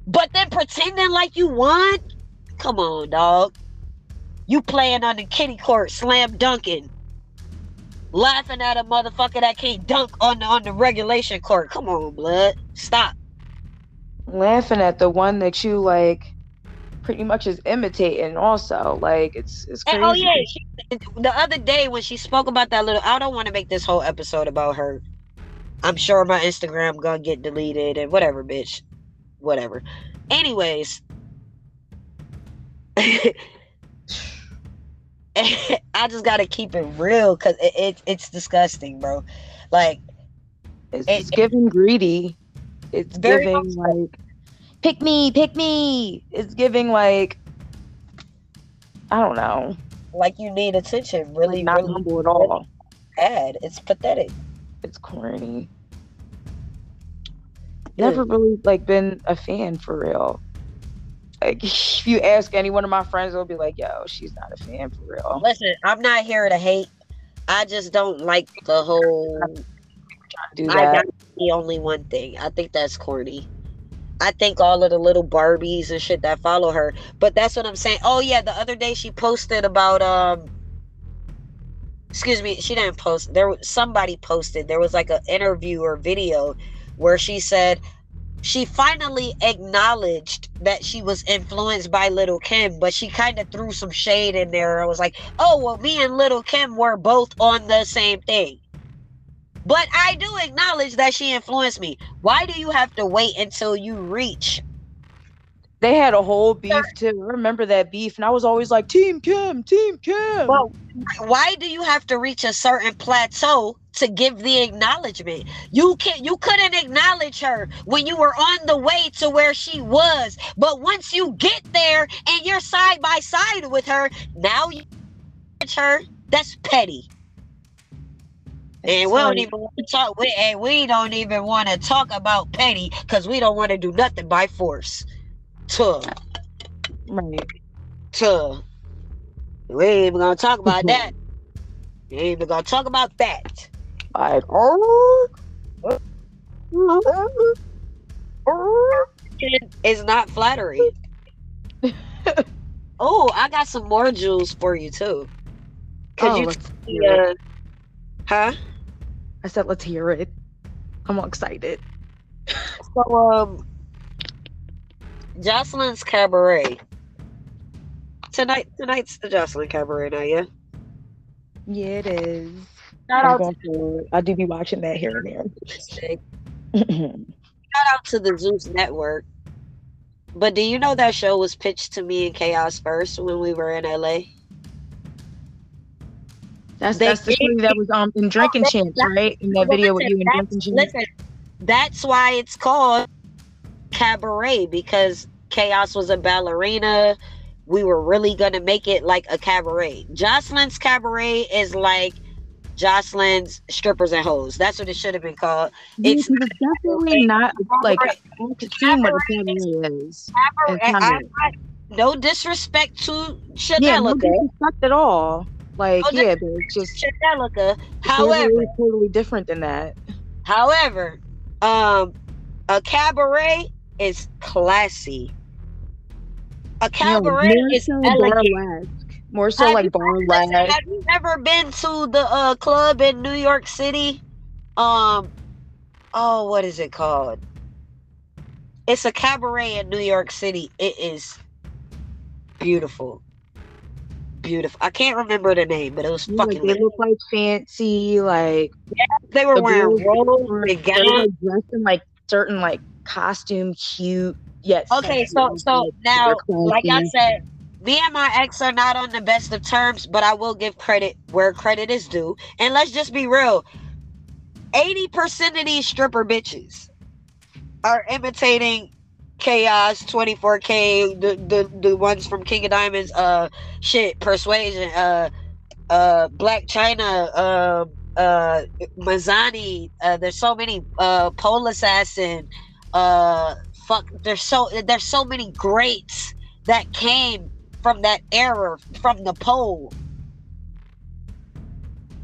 but then pretending like you won, come on, dog. You playing on the kitty court, slam dunking laughing at a motherfucker that can't dunk on the on the regulation court. Come on, blood. Stop. laughing at the one that you like pretty much is imitating also like it's it's crazy And, oh yeah, she, the other day when she spoke about that little I don't want to make this whole episode about her. I'm sure my Instagram gonna get deleted and whatever, bitch. Whatever. Anyways. I just gotta keep it real because it, it it's disgusting, bro. Like it's, it's giving greedy. It's giving like pick me pick me. it's giving like i don't know. Like you need attention really not really. humble at all. Bad. It's pathetic. It's corny. Never really like been a fan for real like <laughs> if you ask any one of my friends they'll be like yo she's not a fan for real Listen, I'm not here to hate. I just don't like the whole. do I that. got the only one thing. I think that's corny. I think all of the little Barbies and shit that follow her. But that's what I'm saying. Oh yeah, the other day she posted about um. Excuse me, she didn't post. There was somebody posted. There was like an interview or video where she said she finally acknowledged that she was influenced by Little Kim, but she kind of threw some shade in there. I was like, oh, well, me and Little Kim were both on the same thing. But I do acknowledge that she influenced me. Why do you have to wait until you reach They had a whole beef too. I remember that beef, and I was always like, Team Kim, Team Kim. Well, why do you have to reach a certain plateau to give the acknowledgement? You can you couldn't acknowledge her when you were on the way to where she was. But once you get there and you're side by side with her, now you acknowledge her. That's petty. And we don't even want to talk. We, and we don't even want to talk about petty because we don't want to do nothing by force. Tuh. Right. Tuh. We ain't even gonna talk about <laughs> that. We ain't even gonna talk about that. Like, oh, It's not flattery. <laughs> oh, I got some more jewels for you too. Cause Oh, you, let's you hear uh, huh? I said, let's hear it. I'm all excited. So um, Joseline's cabaret. Tonight, tonight's the Joseline cabaret night, yeah. Yeah, it is. Shout I'm out going through it. I do be watching that here and there. Shout out to the Zeus Network. But do you know that show was pitched to me and Chaos first when we were in LA? That's They that's the did- story that was um in Drinking Champs, right? In that video with you and Drinking Champs. Listen, that's why it's called cabaret because Chaos was a ballerina. We were really gonna make it like a cabaret. Joseline's cabaret is like Joseline's strippers and hoes. That's what it should have been called. It's definitely not like I can see what a cabaret is. and I- I- no disrespect to yeah, no disrespect at all. Like, No yeah, but it's just Chanelica. However, is totally different than that. However, um, a cabaret is classy. A cabaret more is elegant. More so Have like burlesque. Have you ever been to the uh, club in New York City? Um, oh, what is it called? It's a cabaret in New York City. It is beautiful, beautiful. I can't remember the name, but it was Yeah, like, fucking. they look like fancy, like They were wearing robes and gowns. dressed in like certain like costume, cute yet. Okay, so so now, like I said, me and my ex are not on the best of terms, but I will give credit where credit is due. And let's just be real: eighty percent of these stripper bitches are imitating Chaos, Twenty Four K, the the the ones from King of Diamonds, uh, shit, Persuasion, uh, uh, Blac Chyna, uh, uh, Mazzani. Uh, there's so many, uh, Pole Assassin, uh, fuck. There's so there's so many greats that came from that era, from the pole.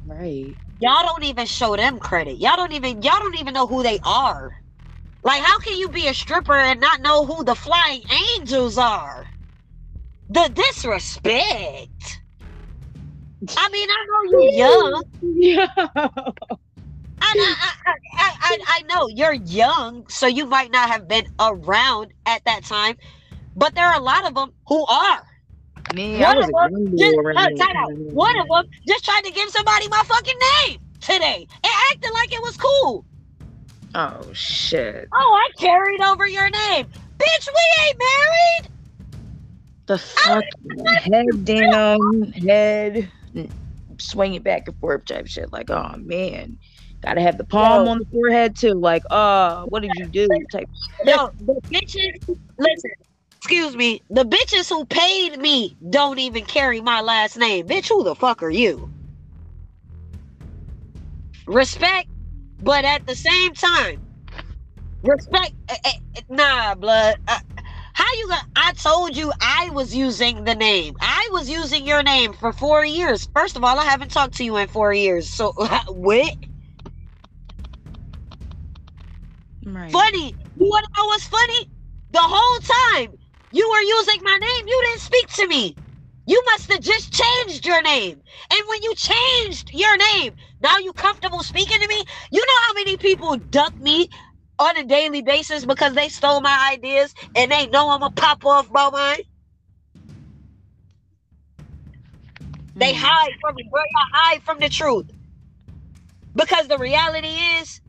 Right. Y'all don't even show them credit. Y'all don't even y'all don't even know who they are. Like, how can you be a stripper and not know who the flying angels are? The disrespect. <laughs> I mean, I know you're young. <laughs> Yeah. I, I, I, I, know you're young, so you might not have been around at that time, but there are a lot of them who are. Me, I One of them just, uh, around time out. that One of them just tried to give somebody my fucking name today and acted like it was cool. Oh shit. Oh, I carried over your name. Bitch, we ain't married. The fuck head down, head swing it back and forth type shit. Like, oh man. Gotta have the palm Yo. on the forehead too. Like, uh, what did you do? Type Yo, the bitches, listen, excuse me, the bitches who paid me don't even carry my last name. Bitch, who the fuck are you? Respect, but at the same time, respect. eh, eh, eh, nah, blood. Uh, how you got? I told you I was using the name. I was using your name for four years. First of all, I haven't talked to you in four years. So <laughs> what? Right. Funny. You want to know what's funny? The whole time you were using my name, you didn't speak to me. You must have just changed your name. And when you changed your name, now you comfortable speaking to me? You know how many people duck me on a daily basis because they stole my ideas and they know I'm gonna pop off about mine? They hmm. hide from me, bro. Y'all hide from the truth. Because the reality is,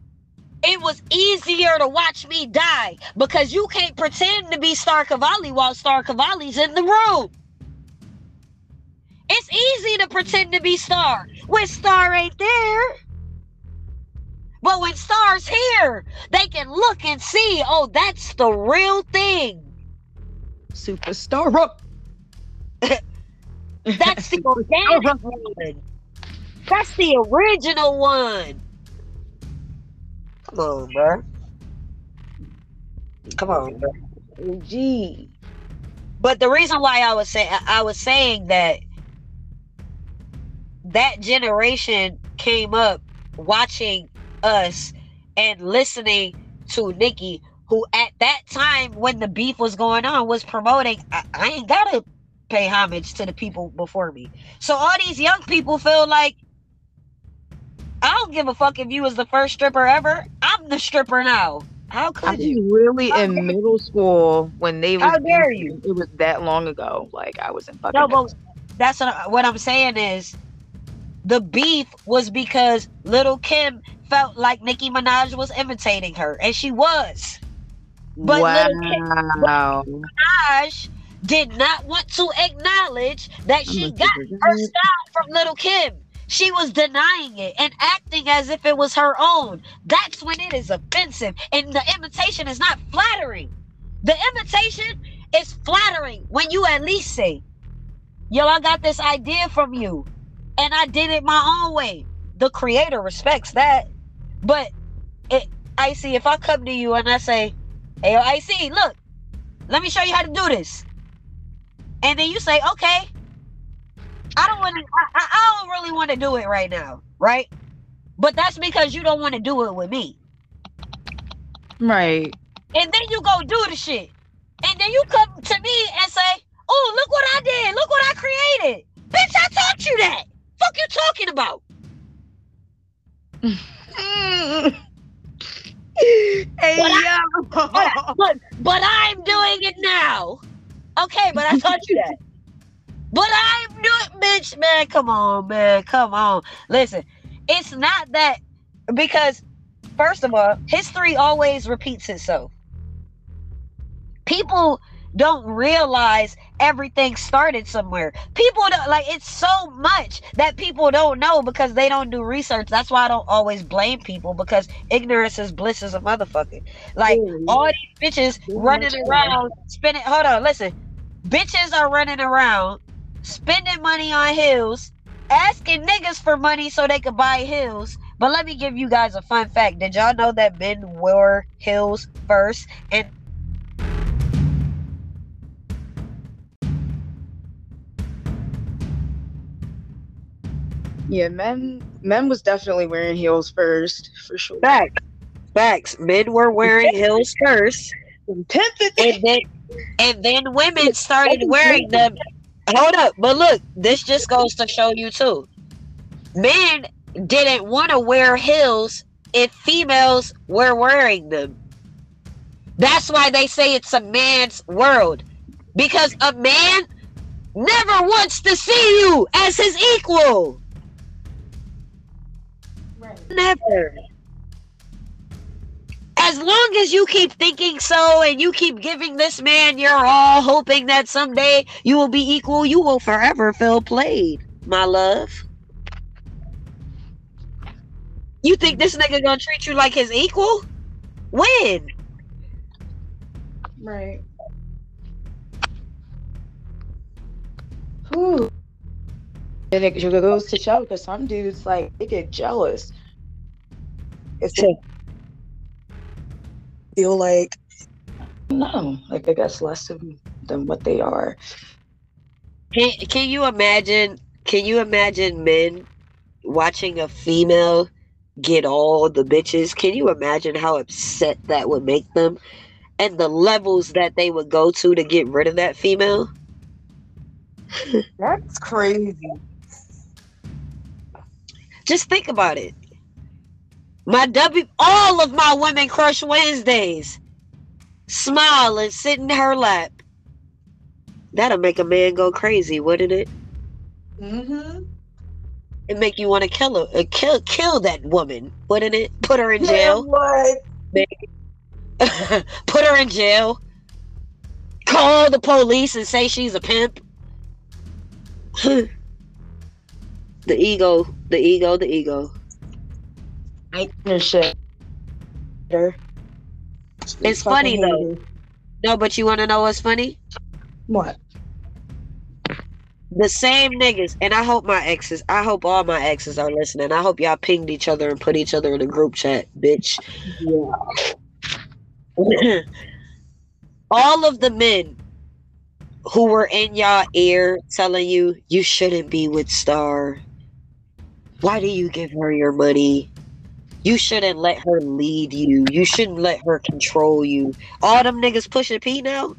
it was easier to watch me die because you can't pretend to be Star Cavalli while Star Cavalli's in the room. It's easy to pretend to be Star when Star ain't there. But when Star's here, they can look and see, oh, that's the real thing. Superstar. <laughs> That's the <laughs> organic one. That's the original one. Come on, bro. Come on, bro. Gee. But the reason why I was saying I was saying that that generation came up watching us and listening to Nicki, who at that time when the beef was going on was promoting. I, I ain't gotta pay homage to the people before me. So all these young people feel like I don't give a fuck if you was the first stripper ever. I'm the stripper now. How I could was you? really in middle school when they was How dare you? It was that long ago. Like I was in fucking No, but that's what, I- what I'm saying is the beef was because Little Kim felt like Nicki Minaj was imitating her, and she was. But Little Kim, wow. Minaj did not want to acknowledge that she got her style from Little Kim. She was denying it and acting as if it was her own. That's when it is offensive, and the imitation is not flattering. The imitation is flattering when you at least say, Yo, I got this idea from you, and I did it my own way. The creator respects that. But it, Icey, if I come to you and I say, Hey, yo, Icey, look, let me show you how to do this. And then you say, okay, I don't want to, I, I don't really want to do it right now, right? But that's because you don't want to do it with me. Right. And then you go do the shit. And then you come to me and say, oh, look what I did. Look what I created. Bitch, I taught you that. Fuck you talking about? <laughs> Hey, but, I, but, I- but, but I'm doing it now. Okay, but I taught you that. But I'm doing, bitch, man. Come on, man. Come on. Listen, it's not that because, first of all, history always repeats itself. People don't realize everything started somewhere. People don't like it's so much that people don't know because they don't do research. That's why I don't always blame people because ignorance is bliss as a motherfucker. Like all these bitches running around spinning. hold on, listen. Bitches are running around spending money on heels, asking niggas for money so they could buy heels. But let me give you guys a fun fact. Did y'all know that men wore heels first and Yeah, men men was definitely wearing heels first, for sure. Facts. Facts. Men were wearing heels first. And then and then women started wearing them. Hold up, but look, this just goes to show you too. Men didn't want to wear heels if females were wearing them. That's why they say it's a man's world. Because a man never wants to see you as his equal. Never. As long as you keep thinking so and you keep giving this man your all, hoping that someday you will be equal, you will forever feel played, my love. You think this nigga gonna treat you like his equal? When? Right. Whew. And it goes to show because some dudes like they get jealous. It's feel like no, like I guess less of than what they are. Can, can you imagine? Can you imagine men watching a female get all the bitches? Can you imagine how upset that would make them, and the levels that they would go to to get rid of that female? That's crazy. Just think about it. My W, all of my women crush Wednesdays. Smile and sit in her lap. That'll make a man go crazy, wouldn't it? Mm-hmm. it make you want to kill her, uh, kill kill that woman, wouldn't it? Put her in jail. what? <laughs> Put her in jail. Call the police and say she's a pimp. <laughs> the ego, the ego, the ego. I shit. It's funny though. No, but you want to know what's funny? What? The same niggas, and I hope my exes, I hope all my exes are listening. I hope y'all pinged each other and put each other in a group chat, bitch. Yeah. all of the men who were in y'all ear telling you you shouldn't be with Star. Why do you give her your money? You shouldn't let her lead you. You shouldn't let her control you. All them niggas pushing P now.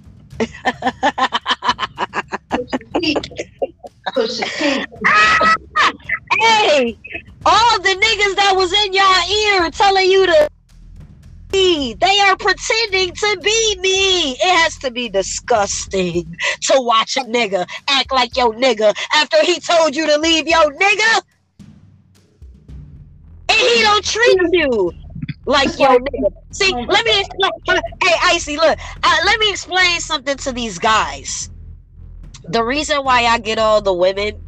Hey, all the niggas that was in y'all ear telling you to be, they are pretending to be me. It has to be disgusting to watch a nigga act like your nigga after he told you to leave your nigga. He don't treat you like your nigga. See, let me explain. Hey, Icey, look, uh, let me explain something to these guys. The reason why I get all the women,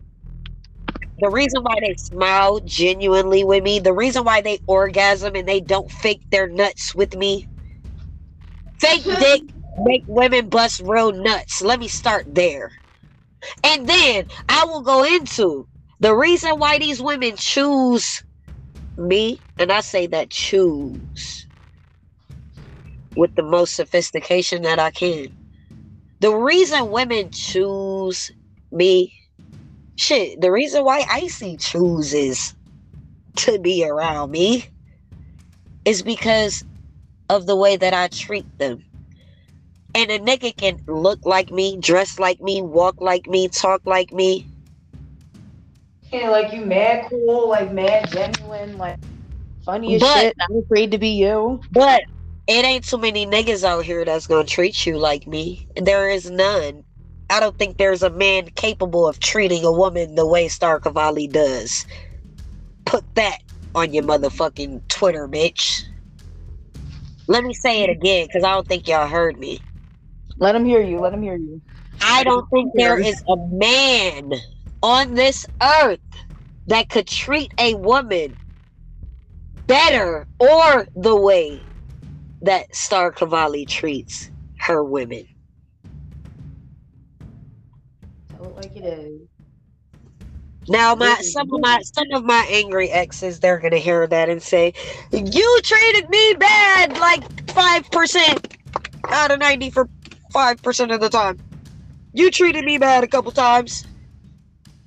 the reason why they smile genuinely with me, the reason why they orgasm and they don't fake their nuts with me. Fake <laughs> dick make women bust real nuts. Let me start there. And then I will go into the reason why these women choose me, and I say that choose with the most sophistication that I can. The reason women choose me, shit, the reason why Icey chooses to be around me is because of the way that I treat them. And a nigga can look like me, dress like me, walk like me, talk like me, Yeah, like you mad cool, like mad genuine, like funny as But- shit. I'm afraid to be you. But it ain't too many niggas out here that's gonna treat you like me. There is none. I don't think there's a man capable of treating a woman the way Star Cavalli does. Put that on your motherfucking Twitter, bitch. Let me say it again, because I don't think y'all heard me. Let him hear you. Let him hear you. I don't think there is a man on this earth that could treat a woman better or the way that Star Cavalli treats her women. Tell it like it is. Now, my some of my some of my angry exes, they're gonna hear that and say, "You treated me bad, like five percent out of ninety for five percent of the time. You treated me bad a couple times,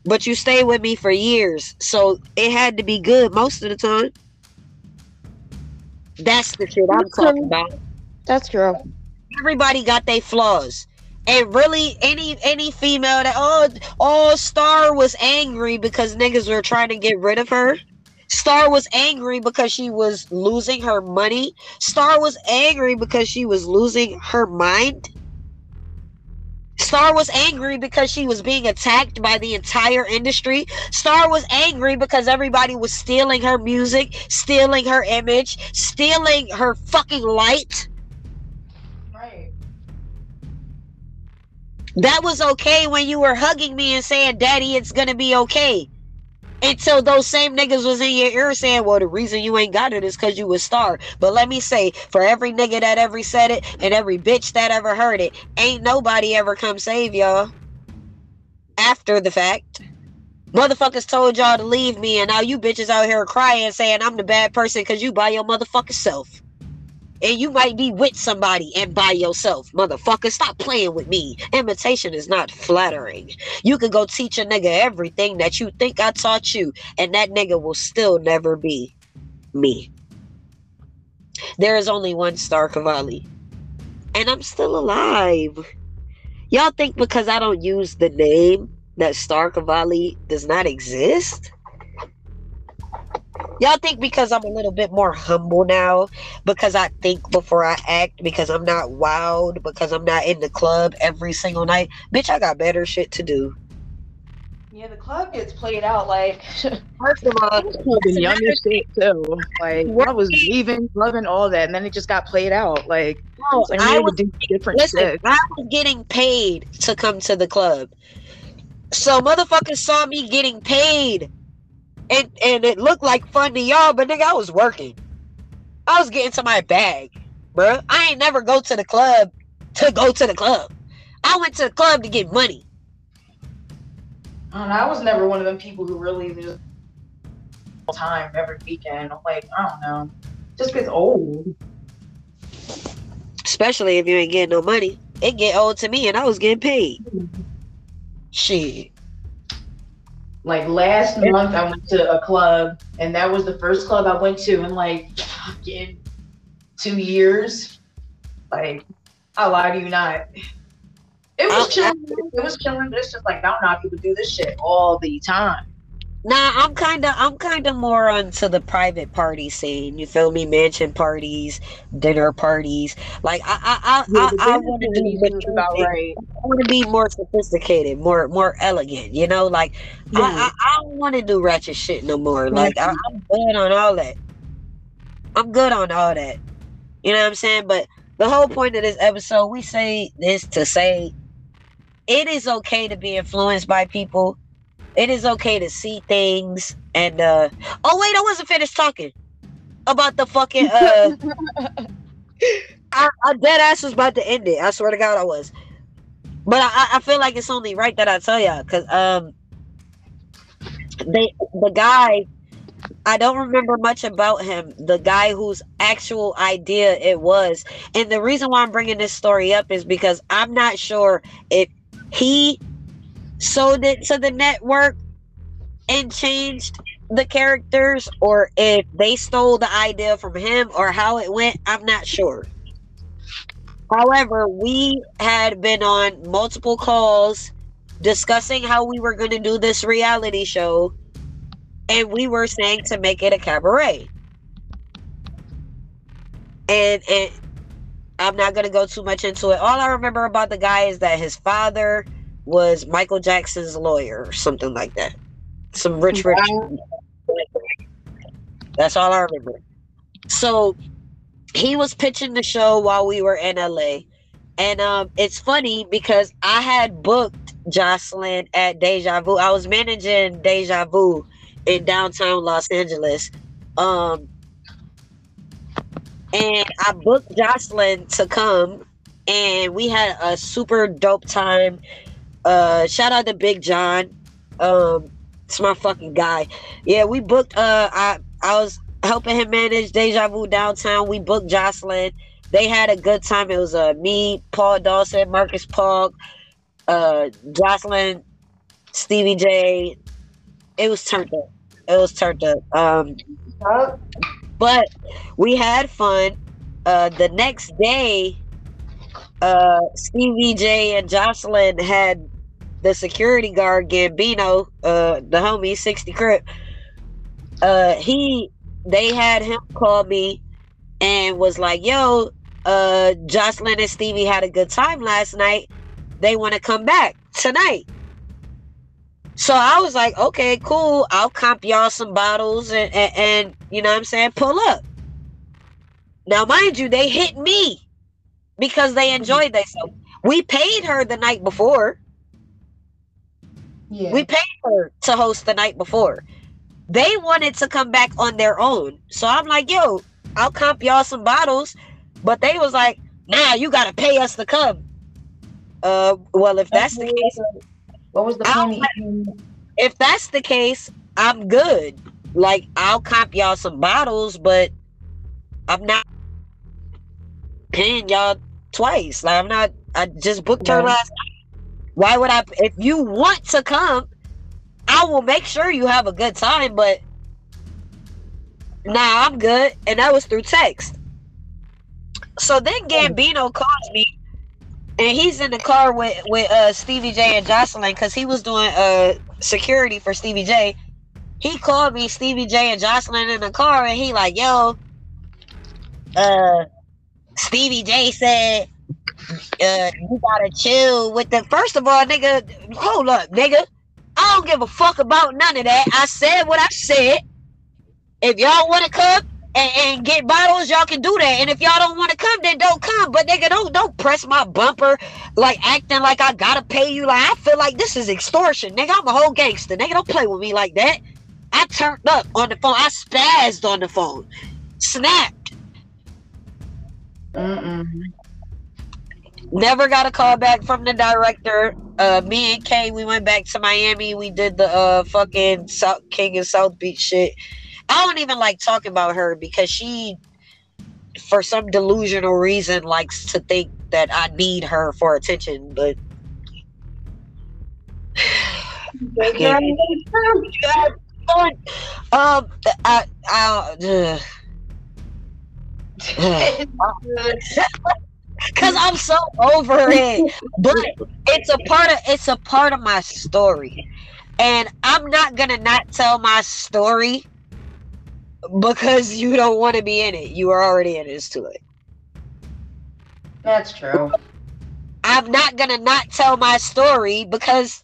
but you stayed with me for years, so it had to be good most of the time." That's the shit I'm talking about. That's true. Everybody got their flaws. And really, any any female that oh oh Star was angry because niggas were trying to get rid of her. Star was angry because she was losing her money. Star was angry because she was losing her mind. Star was angry because she was being attacked by the entire industry. Star was angry because everybody was stealing her music, stealing her image, stealing her fucking light. Right. That was okay when you were hugging me and saying, Daddy, it's gonna be okay. Until those same niggas was in your ear saying, Well, the reason you ain't got it is because you was star. But let me say, for every nigga that ever said it and every bitch that ever heard it, ain't nobody ever come save y'all after the fact. Motherfuckers told y'all to leave me, and now you bitches out here crying saying I'm the bad person because you by your motherfucking self. And you might be with somebody and by yourself. Motherfucker, stop playing with me. Imitation is not flattering. You can go teach a nigga everything that you think I taught you, and that nigga will still never be me. There is only one Star Cavalli. And I'm still alive. Y'all think because I don't use the name that Star Cavalli does not exist? Y'all think because I'm a little bit more humble now, because I think before I act, because I'm not wild, because I'm not in the club every single night. Bitch, I got better shit to do. Yeah, the club gets played out like <laughs> First of all, in younger <laughs> state too. Like I was leaving, loving all that, and then it just got played out. Like, No, like I I was would do different listen. shit. I was getting paid to come to the club, so motherfuckers saw me getting paid, and and it looked like fun to y'all, but nigga, I was working. I was getting to my bag, bro. I ain't never go to the club to go to the club. I went to the club to get money. I. I was never one of them people who really just all time every weekend. I'm like, I don't know. Just gets old. Especially if you ain't getting no money. It get old to me and I was getting paid. Shit. Like last month, I went to a club, and that was the first club I went to in like fucking two years. Like, I lie to you not. It was chilling. It was chilling, but it's just like I don't know how people do this shit all the time. Nah, I'm kinda I'm kinda more onto the private party scene. You feel me? Mansion parties, dinner parties. Like I I I, Yeah, I, I want to be about right. I want to be more sophisticated, more more elegant. You know, like I, I I don't want to do ratchet shit no more. Like I, I'm good on all that. I'm good on all that. You know what I'm saying? But the whole point of this episode, we say this to say it is okay to be influenced by people. It is okay to see things and uh oh wait, I wasn't finished talking about the fucking uh <laughs> I, I dead ass was about to end it. I swear to God I was. But I, I feel like it's only right that I tell y'all because um they the guy I don't remember much about him. The guy whose actual idea it was. And the reason why I'm bringing this story up is because I'm not sure if he sold it to the network and changed the characters or if they stole the idea from him or how it went. I'm not sure. However, we had been on multiple calls discussing how we were going to do this reality show and we were saying to make it a cabaret. And and I'm not gonna go too much into it. All I remember about the guy is that his father was Michael Jackson's lawyer or something like that. Some rich, rich. That's all I remember. So he was pitching the show while we were in LA. And um, it's funny because I had booked Joseline at Deja Vu. I was managing Deja Vu in downtown Los Angeles. Um, and I booked Joseline to come, and we had a super dope time. Uh, shout out to Big John. Um, it's my fucking guy. Yeah, we booked. Uh, I I was helping him manage Deja Vu downtown. We booked Joseline. They had a good time. It was uh me, Paul Dawson, Marcus Pog, uh, Joseline, Stevie J. It was turned up. It was turned up. Um, but we had fun. Uh, the next day, uh, Stevie J and Joseline had the security guard Gambino, uh, the homie, 60 Crip. Uh, he, they had him call me and was like, yo, uh, Joseline and Stevie had a good time last night. They want to come back tonight. So I was like, okay, cool. I'll comp y'all some bottles and, and, and you know what I'm saying, pull up. Now, mind you, they hit me because they enjoyed themselves. We paid her the night before. Yeah. We paid her to host the night before. They wanted to come back on their own. So I'm like, yo, I'll comp y'all some bottles. But they was like, nah, you gotta pay us to come. Uh well if that's the case, What was the point? if that's the case, I'm good. Like I'll comp y'all some bottles, but I'm not paying y'all twice. Like I'm not I just booked her last night. Why would I if you want to come, I will make sure you have a good time, but nah, I'm good. And that was through text. So then Gambino calls me and he's in the car with with uh Stevie J and Joseline because he was doing uh security for Stevie J. He called me Stevie J and Joseline in the car and he like, yo, uh Stevie J said uh you gotta chill with the first of all, nigga, hold up, nigga. I don't give a fuck about none of that. I said what I said. If y'all want to come and, and get bottles, y'all can do that. And if y'all don't want to come, then don't come. But nigga, don't don't press my bumper like acting like I gotta pay you. Like I feel like this is extortion, nigga. I'm a whole gangster, nigga. Don't play with me like that. I turned up on the phone. I spazzed on the phone. Snapped. Mm-mm. Never got a call back from the director. Uh, me and Kay, we went back to Miami. We did the uh fucking South King of South Beach shit. I don't even like talking about her because she, for some delusional reason, likes to think that I need her for attention. But Yeah. <sighs> <laughs> um, I, I, <laughs> Cause I'm so over it. But it's a part of it's a part of my story. And I'm not gonna not tell my story because you don't want to be in it. You are already in it to it. That's true. I'm not gonna not tell my story because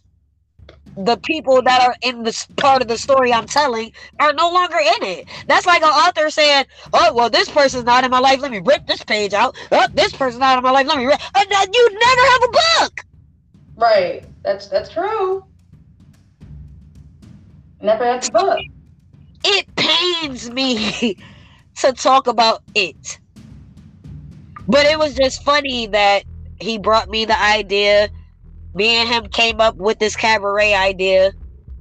the people that are in this part of the story I'm telling are no longer in it. That's like an author saying, "Oh, well, this person's not in my life. Let me rip this page out. Oh, this person's not in my life. Let me rip." And then you never have a book. Right. That's that's true. Never had the book. It pains me <laughs> to talk about it, but it was just funny that he brought me the idea. Me and him came up with this cabaret idea.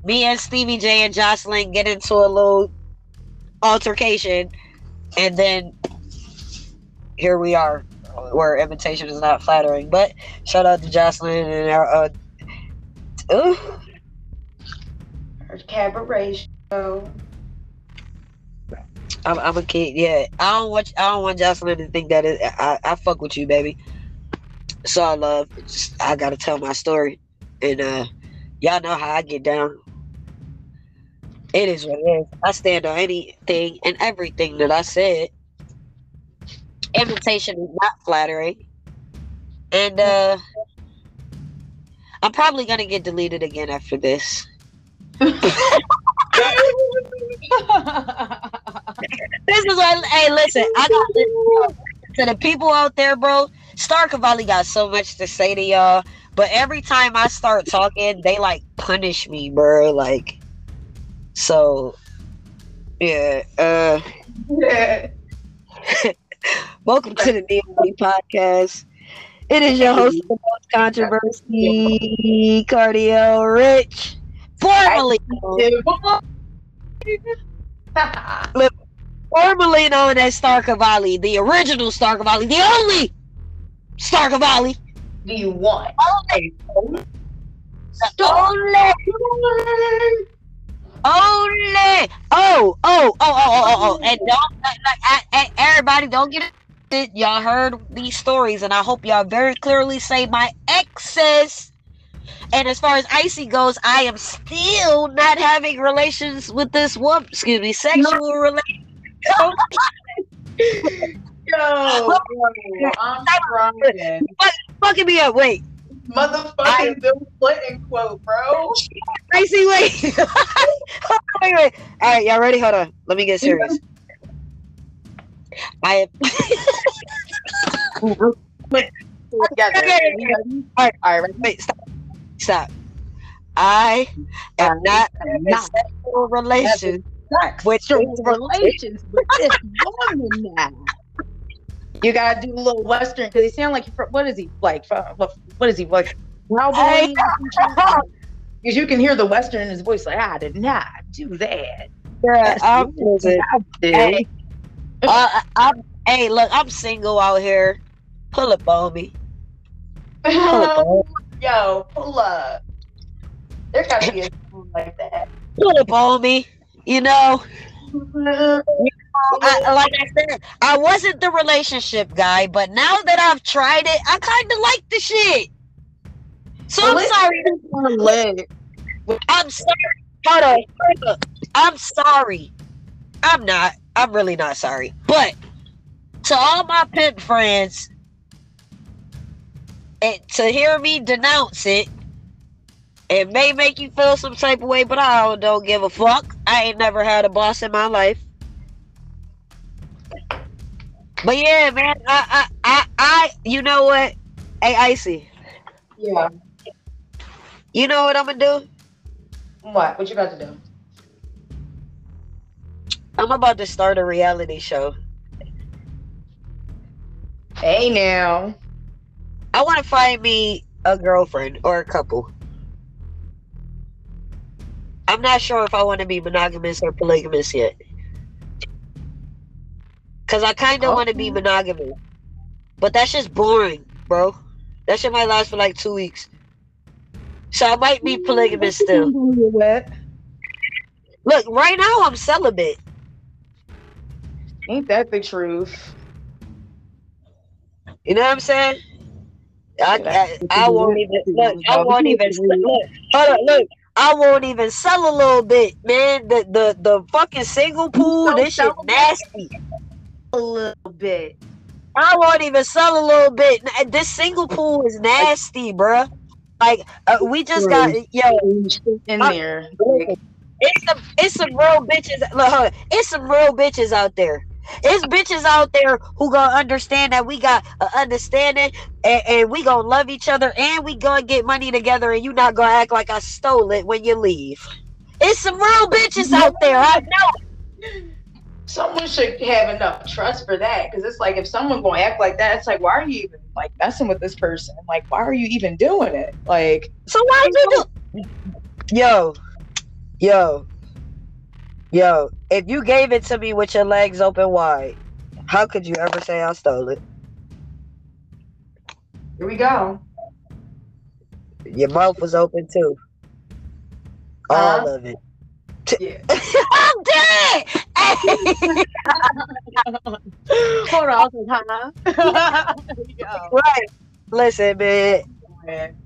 Me and Stevie J and Joseline get into a little altercation, and then here we are, where imitation is not flattering. But shout out to Joseline and our. Uh, uh, Her cabaret show. I'm, I'm a kid. Yeah, I don't want I don't want Joseline to think that it, I I fuck with you, baby. So I love. It's Just, I gotta tell my story, and uh, y'all know how I get down. It is what it is. I stand on anything and everything that I said. Imitation is not flattering, and uh, I'm probably gonna get deleted again after this. <laughs> this is what. Hey, listen, I got to the people out there, bro. Star Cavalli got so much to say to y'all, but every time I start talking, they like punish me, bro. Like, so yeah. Uh, <laughs> <laughs> welcome to the DMV podcast. It is your host of the most controversy, Kardiel Rich, formerly <laughs> formerly known as Star Cavalli, the original Star Cavalli, the only Star Cavalli. Do you want? Only. Only. Only. Oh, oh, oh, oh, oh, oh, oh. And don't, like, like, everybody, don't get it. Y'all heard these stories, and I hope y'all very clearly say my exes. And as far as Icey goes, I am still not having relations with this woman. Excuse me, sexual relations. <laughs> <laughs> Yo, oh, yo, I'm crying. Fuck, fucking me up. Wait, Motherfucking Bill Clinton quote, bro. <laughs> Icey, wait. <laughs> wait, wait. All right, y'all ready? Hold on. Let me get serious. I <laughs> Together. All right, all right, wait, stop, stop. I am not in a sexual relation with Sexual relations with this woman now. You gotta do a little western because he sound like fr- what is he like? From, what is he like? Cowboy? Because <laughs> you can hear the western in his voice. Like I did not do that. Yeah, I'm, I did. hey, uh, I'm, hey, look, I'm single out here. Pull up on me. Pull up on, <laughs> Yo, pull up. There gotta be a <laughs> like that. pull up on me. You know, I, like I said, I wasn't the relationship guy, but now that I've tried it, I kind of like the shit. So I'm sorry. I'm sorry. Hold on. hold on. I'm sorry. I'm not. I'm really not sorry. But to all my pimp friends, and to hear me denounce it, It may make you feel some type of way, but I don't, don't give a fuck. I ain't never had a boss in my life. But yeah, man, I, I, I, I you know what? Hey, Icey, Yeah. you know what I'm gonna do? What? What you about to do? I'm about to start a reality show. Hey now. I want to find me a girlfriend or a couple. I'm not sure if I want to be monogamous or polygamous yet. Cause I kind of want to be monogamous, but that's just boring, bro. That shit might last for like two weeks. So I might be polygamous still. Look, right now I'm celibate. Ain't that the truth? You know what I'm saying? I, I, I won't even <laughs> look. I won't even look. Hold on, look. I won't even sell a little bit, man. The the the fucking single pool, this shit nasty. A little bit. I won't even sell a little bit. This single pool is nasty, bruh. Like uh, we just got yo in there. It's some it's some real bitches. Look, it's some real bitches out there. It's bitches out there who gonna understand that we got an understanding and, and we gonna love each other and we gonna get money together and you not gonna act like I stole it when you leave. It's some real bitches out there. I know. Someone should have enough trust for that, because it's like if someone gonna act like that, it's like why are you even like messing with this person? Like why are you even doing it? Like So why you do? Yo, yo, yo! If you gave it to me with your legs open wide, how could you ever say I stole it? here we go. Your mouth was open too. All of it. Yeah. <laughs> I'm dead. Hold on, I was like, huh? right. Listen, man.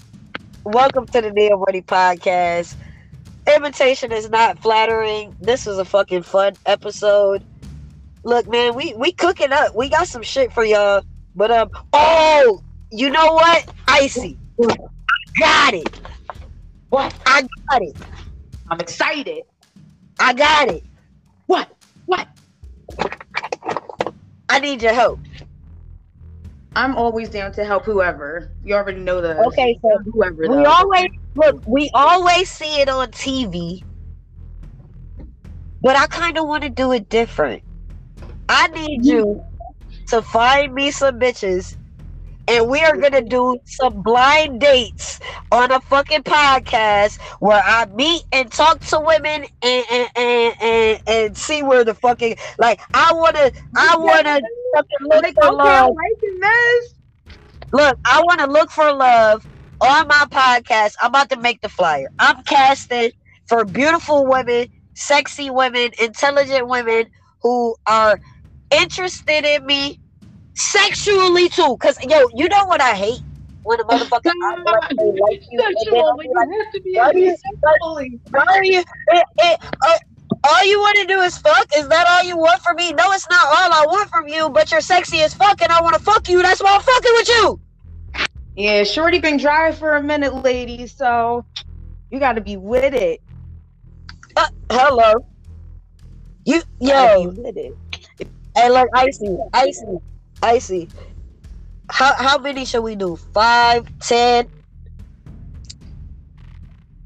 Welcome to the Neil Ready podcast. Imitation is not flattering. This was a fucking fun episode. Look, man, we we cooking up. We got some shit for y'all. But um, oh, you know what? Icey, I got it. What? I got it. I'm excited. I got it. What? I need your help. I'm always down to help whoever. You already know the Okay, so whoever We though. always look. We always see it on TV, but I kind of want to do it different. I need you to find me some bitches, and we are gonna do some blind dates on a fucking podcast where I meet and talk to women and and and, and, and see where the fucking like I wanna I wanna fucking look Like, for love. Look, I want to look for love on my podcast. I'm about to make the flyer. I'm casting for beautiful women, sexy women, intelligent women who are interested in me sexually too. Cause yo, you know what I hate when a motherfucker I like, they like you, and then I'll be are you, why are you, it, it, uh, all you want to do is fuck? Is that all you want from me? No, it's not all I want from you, but you're sexy as fuck and I want to fuck you. That's why I'm fucking with you. Yeah, Shorty been dry for a minute, ladies, so you gotta be with it. Uh, hello. You yo. be with it. Hey, look, Icey, Icey, Icey. How how many should we do? Five, ten?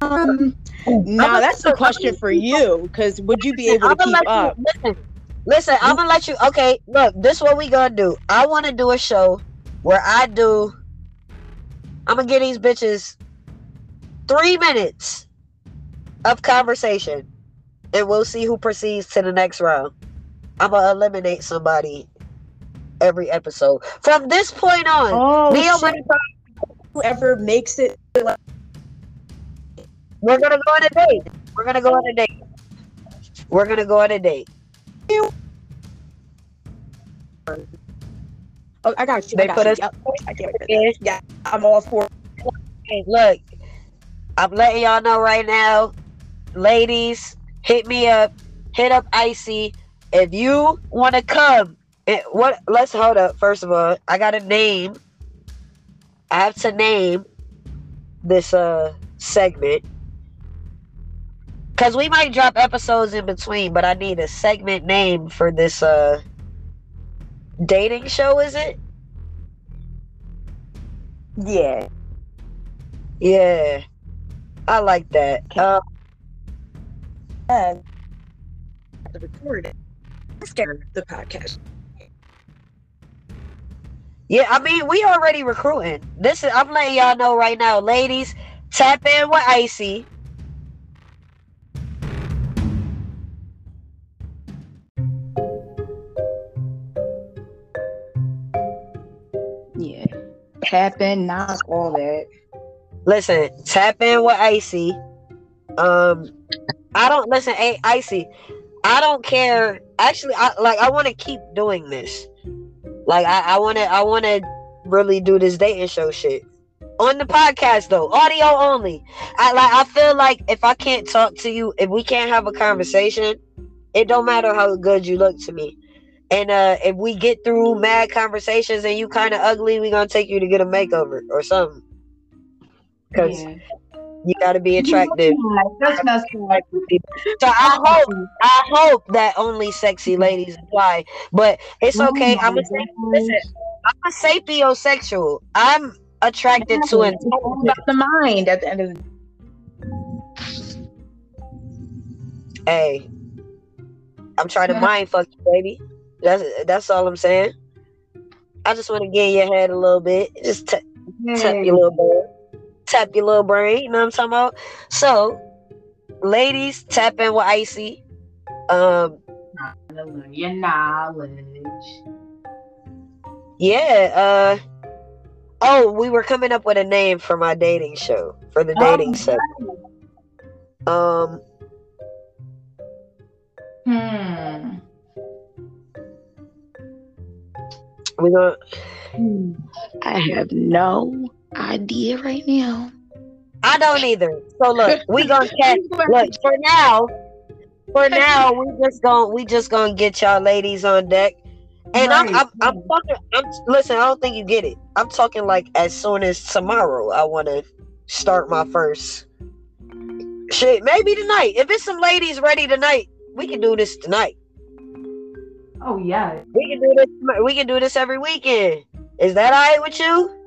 Um, no, that's the question for you. Because would you be able to keep up? You, listen, listen. I'm gonna let you. Okay, look. This what we gonna do. I want to do a show where I do. I'm gonna give these bitches three minutes of conversation, and we'll see who proceeds to the next round. I'm gonna eliminate somebody every episode from this point on. Oh, Neo shit. Money Whoever makes it. We're gonna go on a date. We're gonna go on a date. We're gonna go on a date. Oh, I got you. They got put you. us. Yep, I get it. Yeah, I'm all for. Hey, look, I'm letting y'all know right now, ladies, hit me up. Hit up Icey if you want to come. What? Let's hold up. First of all, I got a name. I have to name this uh segment. Cause we might drop episodes in between, but I need a segment name for this uh dating show, is it? Yeah. Yeah. I like that. Uh, Uh, record after the podcast. Yeah, I mean we already recruiting. This is I'm letting y'all know right now, ladies, tap in with Icey. Yeah. Tap in, knock, all that. Listen, tap in with Icey. Um, I don't listen. Icey, I don't care. Actually, I like. I want to keep doing this. Like, I, I want to. I want to really do this dating show shit on the podcast though, audio only. I like. I feel like if I can't talk to you, if we can't have a conversation, it don't matter how good you look to me. And uh if we get through mad conversations and you kind of ugly, we gonna take you to get a makeover or something. Cause you gotta be attractive. That's messed up. So I hope I hope that only sexy mm-hmm. ladies apply. But it's Oh okay. I'm a listen. I'm a sapiosexual. I'm attracted to it. About the mind at the end of the Hey, I'm trying to mind fuck you, baby. That's that's all I'm saying. I just want to get in your head a little bit. Just t- tap your little brain. Tap your little brain. You know what I'm talking about? So, ladies, tap in with Icey. Um, your knowledge. yeah. Uh. Oh, we were coming up with a name for my dating show for the dating show. Um. Hmm. We gonna. I have no idea right now. I don't either. So look, <laughs> we gonna catch. Look for now. For now, we just gonna we just gonna get y'all ladies on deck. And I'm, I'm I'm talking. I'm listen. I don't think you get it. I'm talking like as soon as tomorrow. I want to start my first shit. Maybe tonight. If it's some ladies ready tonight, we can do this tonight. Oh yeah. We can do this. We can do this every weekend. Is that alright with you?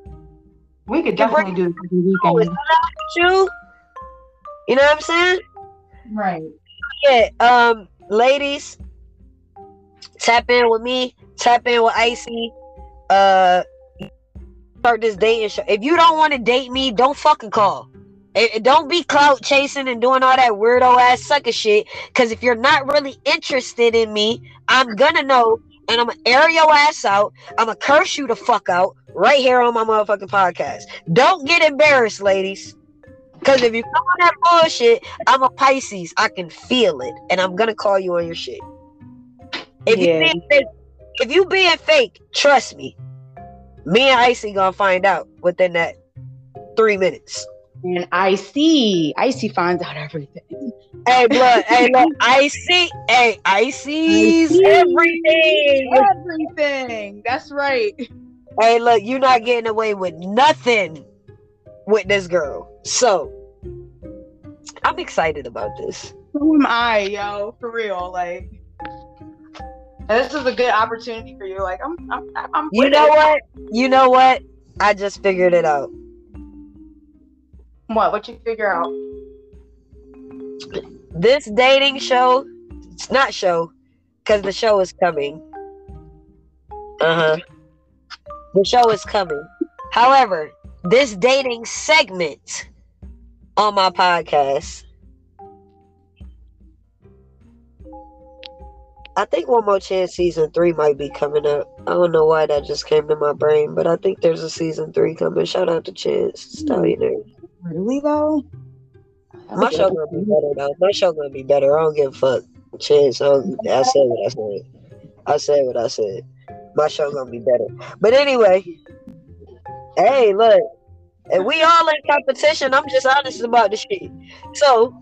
We could definitely do it every weekend. you? You know what I'm saying? Right. Yeah. Um, ladies, tap in with me. Tap in with Icey. Uh, start this dating show. If you don't want to date me, don't fucking call. Eh, eh, Don't be clout chasing and doing all that weirdo ass sucker shit. Cause if you're not really interested in me, I'm gonna know and I'm gonna air your ass out. I'm gonna curse you the fuck out right here on my motherfucking podcast. Don't get embarrassed, ladies. Cause if you come on that bullshit, I'm a Pisces. I can feel it, and I'm gonna call you on your shit. If you Yeah. being fake, if you being fake, trust me. Me and Icey gonna find out within that three minutes. And I see. Icey finds out everything. Hey, blood. hey, <laughs> look. Icey. Hey, Icey's Icey. everything. Everything. That's right. Hey, look. You're not getting away with nothing with this girl. So, I'm excited about this. Who am I, yo? For real, like. This is a good opportunity for you. Like, I'm, I'm, I'm. You know it. what? You know what? I just figured it out. What? What you figure out? This dating show, it's not show, because the show is coming. Uh huh. The show is coming. However, this dating segment on my podcast, I think One More Chance season three might be coming up. I don't know why that just came to my brain, but I think there's a season three coming. Shout out to Chance Stallion. Really though? My show gonna be better though. My show gonna be better. I don't give a fuck. Chance, I, I said what I said. I said what I said. My show gonna be better. But anyway, hey, look, and we all in competition. I'm just honest about the shit. So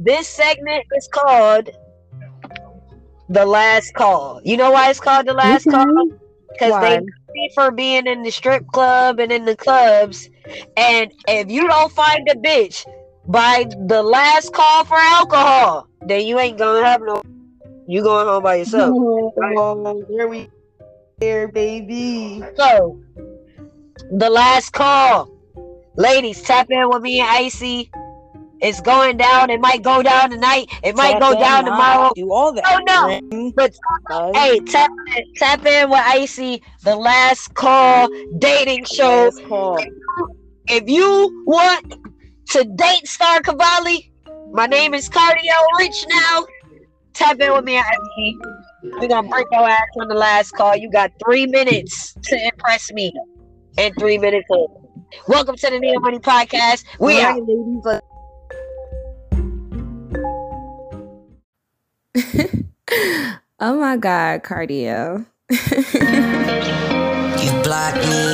this segment is called the last call. You know why it's called the last mm-hmm. call? Because they for being in the strip club and in the clubs And if you don't find a bitch by the last call for alcohol, then you ain't gonna have no. You going home by yourself. <laughs> Oh, there we there, baby. So, the last call, ladies, tap in with me and Icey. It's going down. It might go down tonight. It might Tap go in, down tomorrow. Do all that. Oh no! But hey, tap in, tap in with Icey. The last call dating show. If you want to date Star Cavalli, my name is Kardiel Rich now. Tap in with me, Icey. We're gonna break your ass on the last call. You got three minutes to impress me, and three minutes in. Welcome to the Neo Money Podcast. We All are. right, ladies, let's- <laughs> oh my God, cardio. <laughs> You block me,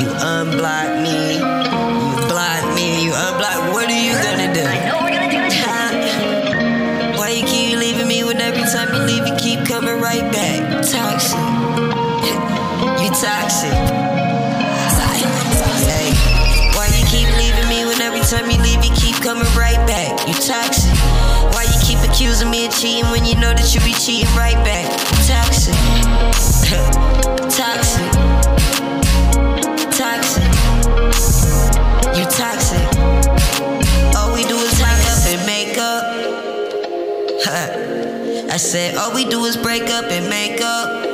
you unblock me, right back? Toxic, you toxic. Hey, why you keep leaving me when every time you leave you keep coming right back? You toxic. Why you keep accusing me of cheating when you know that you be cheating right back? Toxic. <laughs> Toxic. I said, all we do is break up and make up.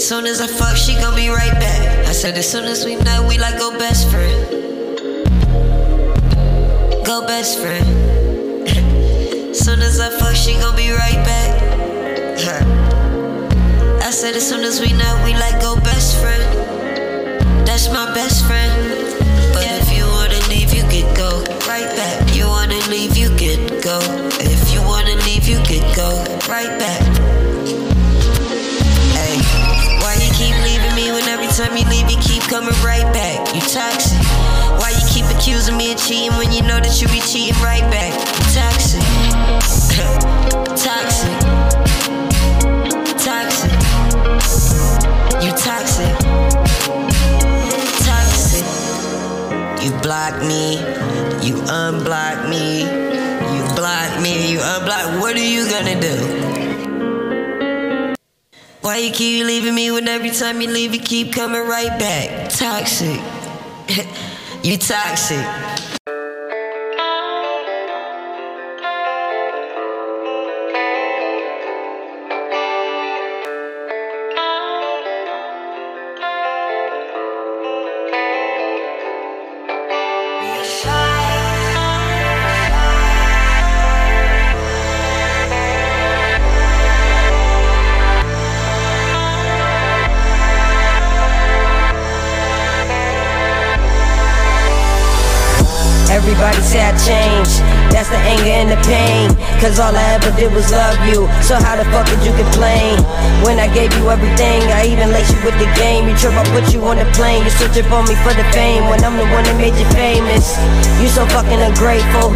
Soon as I fuck, she gon' be right back. I said, as soon as we met, we like go best friend. Go best friend. soon as I fuck, she gon' be right back. I said, as soon as we know, we like go <laughs> best friend. That's my best friend. But if you wanna leave, you could go right back. You wanna leave, you could go. If you wanna leave, you could go right back. Hey, why you keep leaving me when every time you leave, you keep coming right back? You toxic. Why you keep accusing me of cheating when you know that you be cheating right back? You toxic. <laughs> toxic. Toxic. You toxic. Toxic. You block me. You unblock me. You. What are you gonna do? Why you keep leaving me when every time you leave you keep coming right back? Toxic. <laughs> you toxic. Everybody say I changed. That's the anger and the pain. Cause all I ever did was love you. So how the fuck could you complain? When I gave you everything, I even laced you with the game. You trip, I put you on the plane. You switch for me for the fame. When I'm the one that made you famous. You so fucking ungrateful.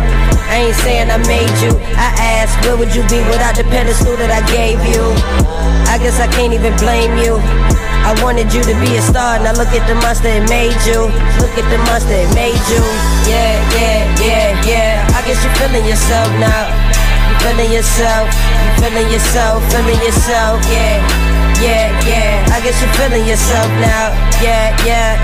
I ain't saying I made you. I asked, where would you be without the pedestal that I gave you? I guess I can't even blame you. I wanted you to be a star, now look at the monster it made you. Look at the monster it made you. Yeah, yeah, yeah, yeah. I guess you're feeling yourself now. You feeling yourself, you feeling yourself, feeling yourself. Yeah, yeah, yeah. I guess you're feeling yourself now. Yeah, yeah.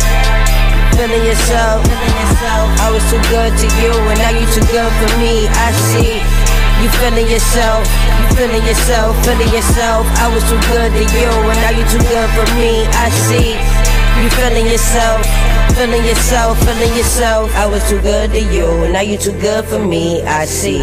Feeling yourself, feeling yourself. I was too good to you, and now you too good for me. I see. You feeling yourself, you feeling yourself, feeling yourself. I was too good to you, and now you too good for me. I see. You feeling yourself, feeling yourself, feeling yourself. I was too good to you, and now you too good for me. I see.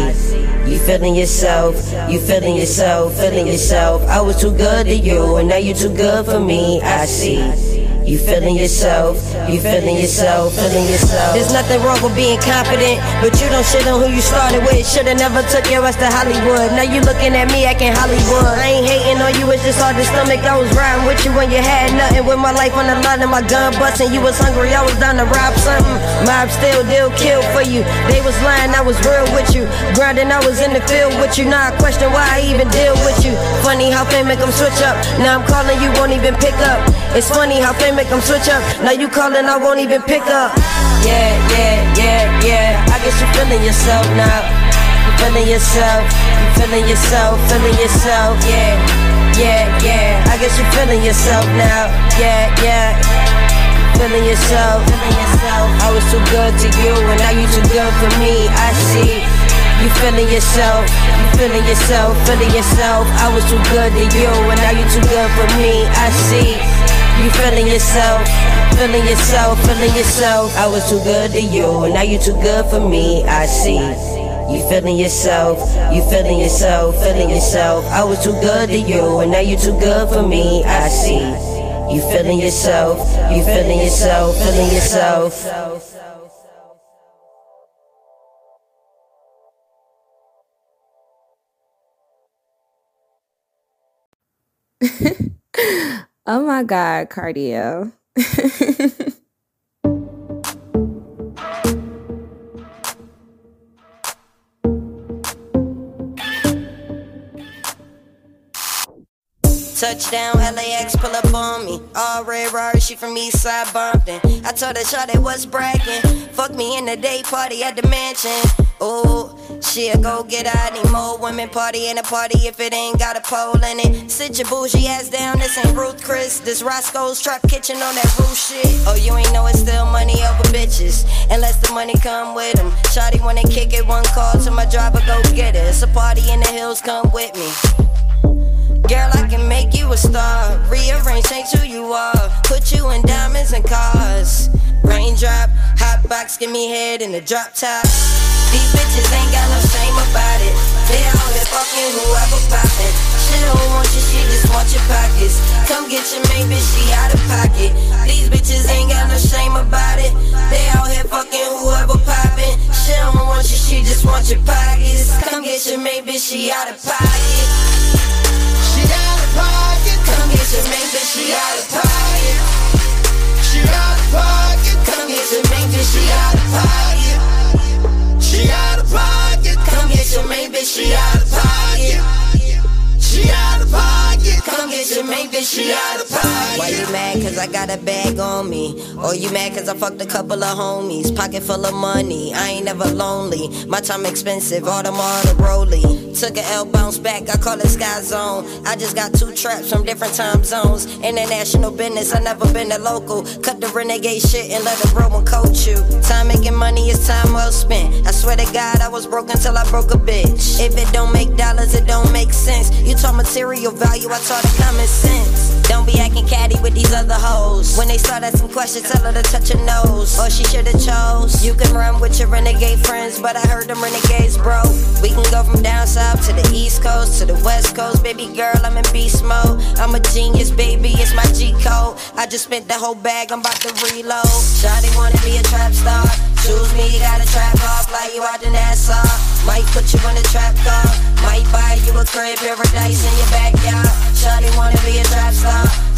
You feeling yourself, you feeling yourself, feeling yourself. I was too good to you, and now you too good for me. I see. You feeling yourself, you feeling yourself, feeling yourself. There's nothing wrong with being confident, but you don't shit on who you started with. Shoulda never took your ass to Hollywood. Now you looking at me acting Hollywood. I ain't hating on you, it's just hard to stomach. I was riding with you when you had nothing. With my life on the line and my gun busting. You was hungry, I was down to rob something. Mob still deal kill for you. They was lying, I was real with you. Grinding, I was in the field with you. Now I question why I even deal with you. Funny how fame make them switch up. Now I'm calling you, won't even pick up. It's funny how fame make them switch up. Now you calling, I won't even pick up. Yeah, yeah, yeah, yeah. I guess you're feeling yourself now. You feeling yourself, you feeling yourself, feeling yourself. Yeah, yeah, yeah. I guess you're feeling yourself now. Yeah, yeah. Feeling yourself. I was too good to you, and now you too good for me. I see. You feeling yourself, you feeling yourself, feeling yourself. I was too good to you, and now you too good for me. I see. You feeling yourself, feeling yourself, feeling yourself. I was too good to you, and now you too good for me. I see. You feeling yourself, you feeling yourself, feeling yourself. I was too good to you, and now you too good for me. I see. You feeling yourself, you feeling yourself, feeling yourself. <laughs> oh my God, cardio. <laughs> Touchdown, LAX, pull up on me. All red Rari, she from East Side Bumpin'. I told her, Shawty was bragging. Fuck me in the day party at the mansion. Ooh, she a go get I need more women party in a party if it ain't got a pole in it. Sit your bougie ass down, this ain't Ruth Chris. This Roscoe's Trap Kitchen on that roof shit. Oh, you ain't know it's still money over bitches. Unless the money come with them. Shawty wanna kick it, one call to my driver, go get it. It's a party in the hills, come with me. Girl, I can make you a star. Rearrange, change who you are. Put you in diamonds and cars. Raindrop, hot box, give me head in the drop top. These bitches ain't got no shame about it. They out here fucking whoever poppin'. She don't want you, she just want your pockets. Come get your main bitch, she out of pocket. These bitches ain't got no shame about it. They out here fucking whoever poppin'. She don't want you, she just want your pockets. Come get your main bitch, she out of pocket. Come get your main bitch, she out of pocket. She out of pocket. Come get your main bitch, she out of pocket. She out of pocket. Come get your main bitch, she out of pocket. She out of pocket. Come get your main bitch, she out. Why you mad? Cause I got a bag on me. Or you mad cause I fucked a couple of homies. Pocket full of money. I ain't never lonely. My time expensive. All them all the. Took a L bounce back. I call it Sky Zone. I just got two traps from different time zones. International business. I never been a local. Cut the renegade shit and let the bro and coach you. Time making money is time well spent. I swear to God, I was broke until I broke a bitch. If it don't make dollars, it don't make sense. You talk material value, I taught it common sense. Don't be acting catty with these other hoes. When they start asking questions, tell her to touch her nose. Or she should've chose. You can run with your renegade friends, but I heard them renegades, bro. We can go from down south to the east coast to the west coast. Baby girl, I'm in beast mode. I'm a genius, baby, it's my G code. I just spent the whole bag, I'm about to reload. Shawty wanna be a trap star. Choose me, you got a trap off, like you out to Nassau. Might put you in a trap car. Might buy you a crib, paradise in your backyard. Shawty wanna be a trap star.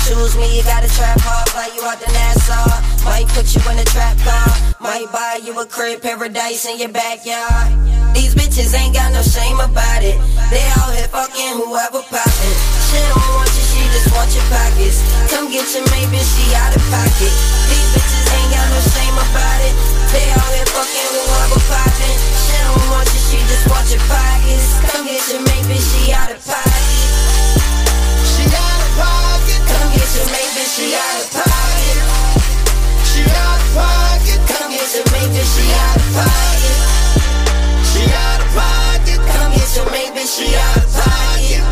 Choose me, you got a trap off, fly you out to Nassau. Might put you in a trap car. Might buy you a crib, paradise in your backyard. These bitches ain't got no shame about it. They out here fucking whoever poppin'. She don't want you, she just want your pockets. Come get your main bitch, she out of pocket. These bitches ain't got no shame about it. They out here fucking whoever poppin'. She don't want you, she just want your pockets. Come get your main bitch, she out of pocket. She out of pocket. She out of pocket. Come get your main bitch, she out of pocket. She out of pocket. Come get your main bitch, she out of pocket.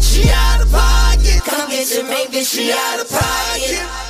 She out of pocket. Come get your main bitch, she out of pocket.